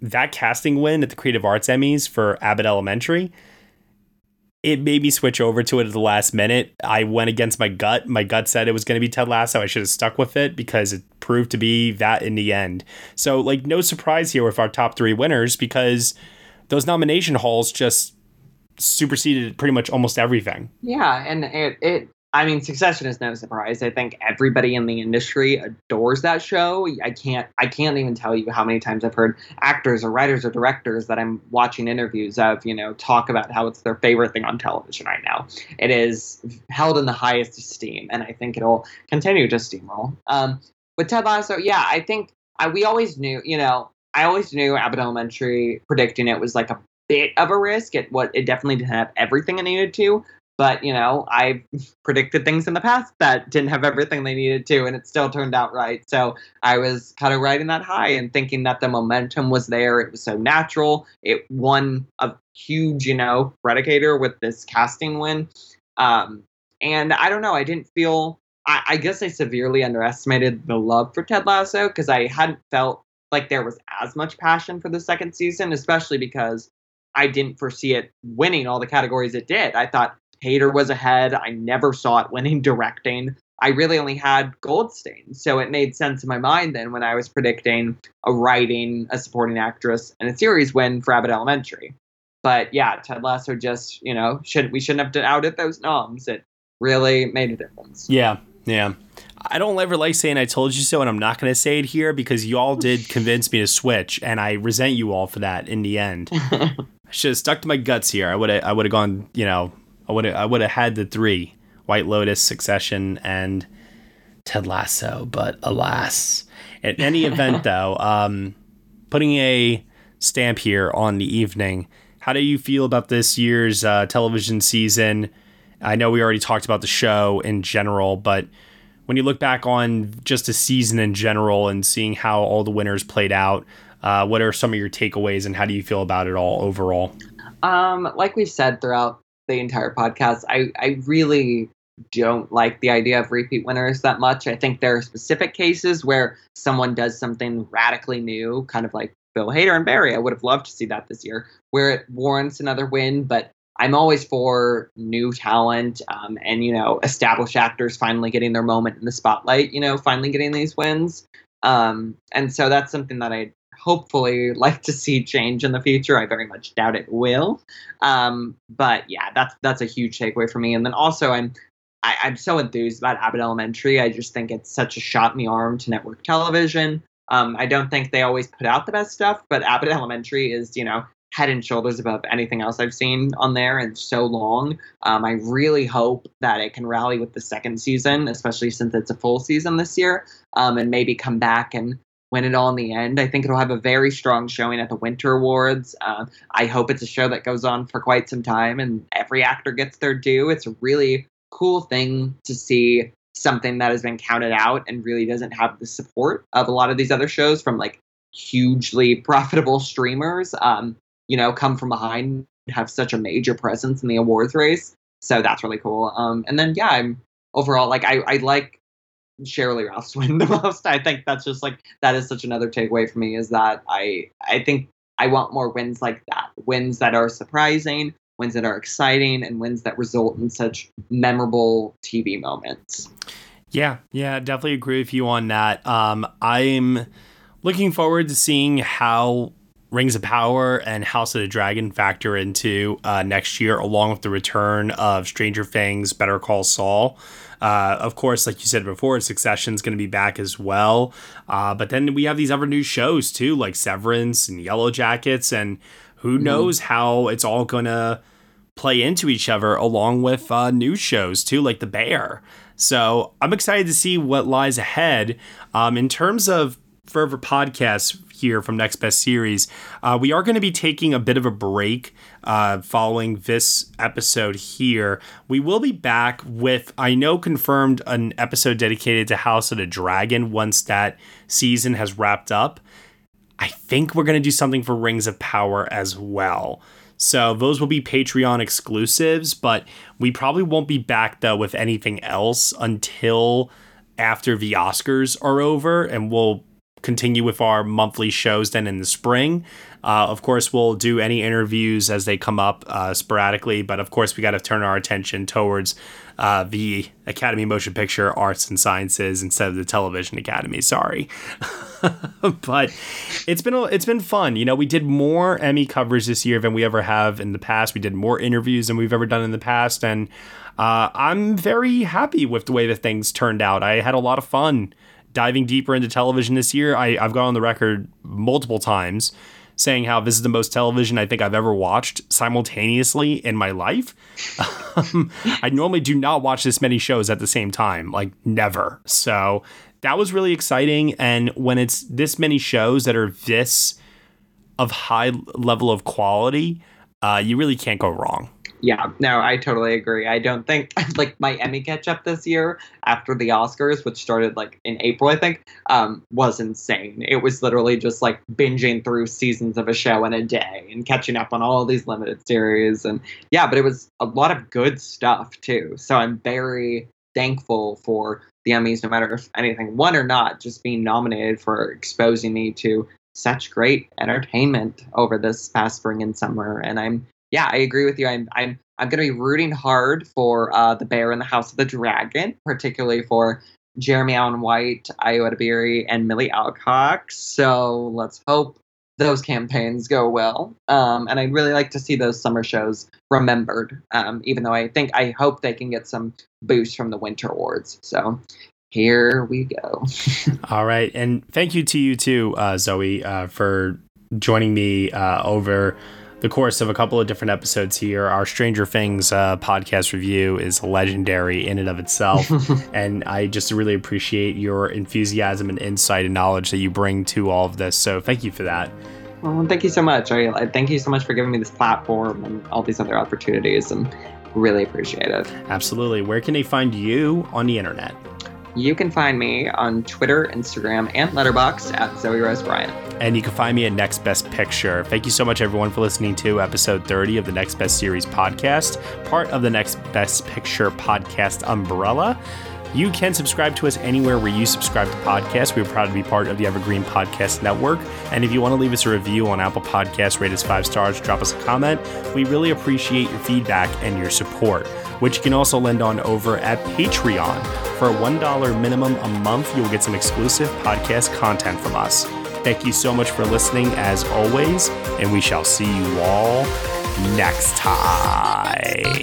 that casting win at the creative arts emmys for abbott elementary it made me switch over to it at the last minute. I went against my gut. My gut said it was going to be Ted Lasso. I should have stuck with it because it proved to be that in the end. So, like, no surprise here with our top three winners because those nomination hauls just superseded pretty much almost everything. Yeah, and it, it I mean, Succession is no surprise. I think everybody in the industry adores that show. I can't I can't even tell you how many times I've heard actors or writers or directors that I'm watching interviews of, you know, talk about how it's their favorite thing on television right now. It is held in the highest esteem, and I think it'll continue to steamroll. Um, with Ted Lasso, yeah, I think I, we always knew, you know, I always knew Abbott Elementary predicting it was like a bit of a risk. It what it definitely didn't have everything it needed to, but you know, I've predicted things in the past that didn't have everything they needed to, and it still turned out right. So I was kind of riding that high and thinking that the momentum was there. It was so natural. It won a huge, you know, predicator with this casting win. Um, and I don't know, I didn't feel. I, I guess I severely underestimated the love for Ted Lasso because I hadn't felt like there was as much passion for the second season, especially because I didn't foresee it winning all the categories it did. I thought Hader was ahead. I never saw it winning directing. I really only had Goldstein. So it made sense in my mind then when I was predicting a writing, a supporting actress, and a series win for Abbott Elementary. But yeah, Ted Lasso just, you know, should we shouldn't have doubted those noms. It really made a difference. Yeah, yeah. I don't ever like saying I told you so, and I'm not going to say it here because you all did convince me to switch, and I resent you all for that in the end. I should have stuck to my guts here. I would have I would have gone, you know, I would have I would have had the three: White Lotus, Succession, and Ted Lasso. But alas, in any event, though, um, putting a stamp here on the evening. How do you feel about this year's uh, television season? I know we already talked about the show in general, but when you look back on just a season in general and seeing how all the winners played out, uh, what are some of your takeaways and how do you feel about it all overall? Um, like we've said throughout the entire podcast, I, I really don't like the idea of repeat winners that much. I think there are specific cases where someone does something radically new, kind of like Bill Hader and Barry. I would have loved to see that this year, where it warrants another win, but I'm always for new talent um, and, you know, established actors finally getting their moment in the spotlight, you know, finally getting these wins. Um, and so that's something that I'd hopefully like to see change in the future. I very much doubt it will. Um, but yeah, that's that's a huge takeaway for me. And then also I'm I, I'm so enthused about Abbott Elementary. I just think it's such a shot in the arm to network television. Um, I don't think they always put out the best stuff, but Abbott Elementary is, you know, head and shoulders above anything else I've seen on there in so long. Um, I really hope that it can rally with the second season, especially since it's a full season this year, um, and maybe come back and win it all in the end. I think it'll have a very strong showing at the Winter Awards. Uh, I hope it's a show that goes on for quite some time and every actor gets their due. It's a really cool thing to see something that has been counted out and really doesn't have the support of a lot of these other shows from like hugely profitable streamers. Um, you know, come from behind, have such a major presence in the awards race. So that's really cool. Um, and then yeah, I'm overall like I, I like Sheryl Lee Ralph's win the most. I think that's just like that is such another takeaway for me is that I I think I want more wins like that. Wins that are surprising, wins that are exciting, and wins that result in such memorable TV moments. Yeah, yeah, definitely agree with you on that. Um, I'm looking forward to seeing how Rings of Power and House of the Dragon factor into uh, next year, along with the return of Stranger Things, Better Call Saul. Uh, of course, like you said before, Succession's going to be back as well. Uh, but then we have these other new shows too, like Severance and Yellow Jackets, and who mm-hmm. knows how it's all going to play into each other, along with uh, new shows too, like The Bear. So I'm excited to see what lies ahead. Um, in terms of further podcasts here from Next Best Series. Uh, we are going to be taking a bit of a break uh, following this episode here. We will be back with, I know, confirmed an episode dedicated to House of the Dragon once that season has wrapped up. I think we're going to do something for Rings of Power as well. So those will be Patreon exclusives, but we probably won't be back though with anything else until after the Oscars are over, and we'll continue with our monthly shows then in the spring. Uh, of course, we'll do any interviews as they come up uh, sporadically, but of course, we got to turn our attention towards uh, the Academy Motion Picture Arts and Sciences instead of the Television Academy. Sorry, but it's been it's been fun. You know, we did more Emmy coverage this year than we ever have in the past. We did more interviews than we've ever done in the past, and uh, I'm very happy with the way that things turned out. I had a lot of fun diving deeper into television this year, I, I've gone on the record multiple times saying how this is the most television I think I've ever watched simultaneously in my life. Um, I normally do not watch this many shows at the same time, like never. So that was really exciting. And when it's this many shows that are this of high level of quality, uh, you really can't go wrong. Yeah, no, I totally agree. I don't think like my Emmy catch up this year after the Oscars, which started like in April, I think, um, was insane. It was literally just like binging through seasons of a show in a day and catching up on all these limited series. And yeah, but it was a lot of good stuff too. So I'm very thankful for the Emmys, no matter if anything won or not, just being nominated for exposing me to such great entertainment over this past spring and summer. And I'm yeah, I agree with you. I'm I'm I'm going to be rooting hard for uh, the Bear in the House of the Dragon, particularly for Jeremy Allen White, Ayo Edebiri, and Millie Alcock. So let's hope those campaigns go well. Um, and I'd really like to see those summer shows remembered, um, even though I think I hope they can get some boost from the Winter Awards. So here we go. All right. And thank you to you too, uh, Zoe, uh, for joining me uh, over the course of a couple of different episodes here. Our Stranger Things uh, podcast review is legendary in and of itself. and I just really appreciate your enthusiasm and insight and knowledge that you bring to all of this. So thank you for that. Well, thank you so much. I, thank you so much for giving me this platform and all these other opportunities, and really appreciate it. Absolutely. Where can they find you on the internet? You can find me on Twitter, Instagram, and Letterboxd at Zoe Rose Bryant. And you can find me at Next Best Picture. Thank you so much, everyone, for listening to episode 30 of the Next Best Series podcast, part of the Next Best Picture podcast umbrella. You can subscribe to us anywhere where you subscribe to podcasts. We're proud to be part of the Evergreen Podcast Network. And if you want to leave us a review on Apple Podcasts, rate us five stars, drop us a comment. We really appreciate your feedback and your support, which you can also lend on over at Patreon. For a $1 minimum a month, you'll get some exclusive podcast content from us. Thank you so much for listening, as always, and we shall see you all next time.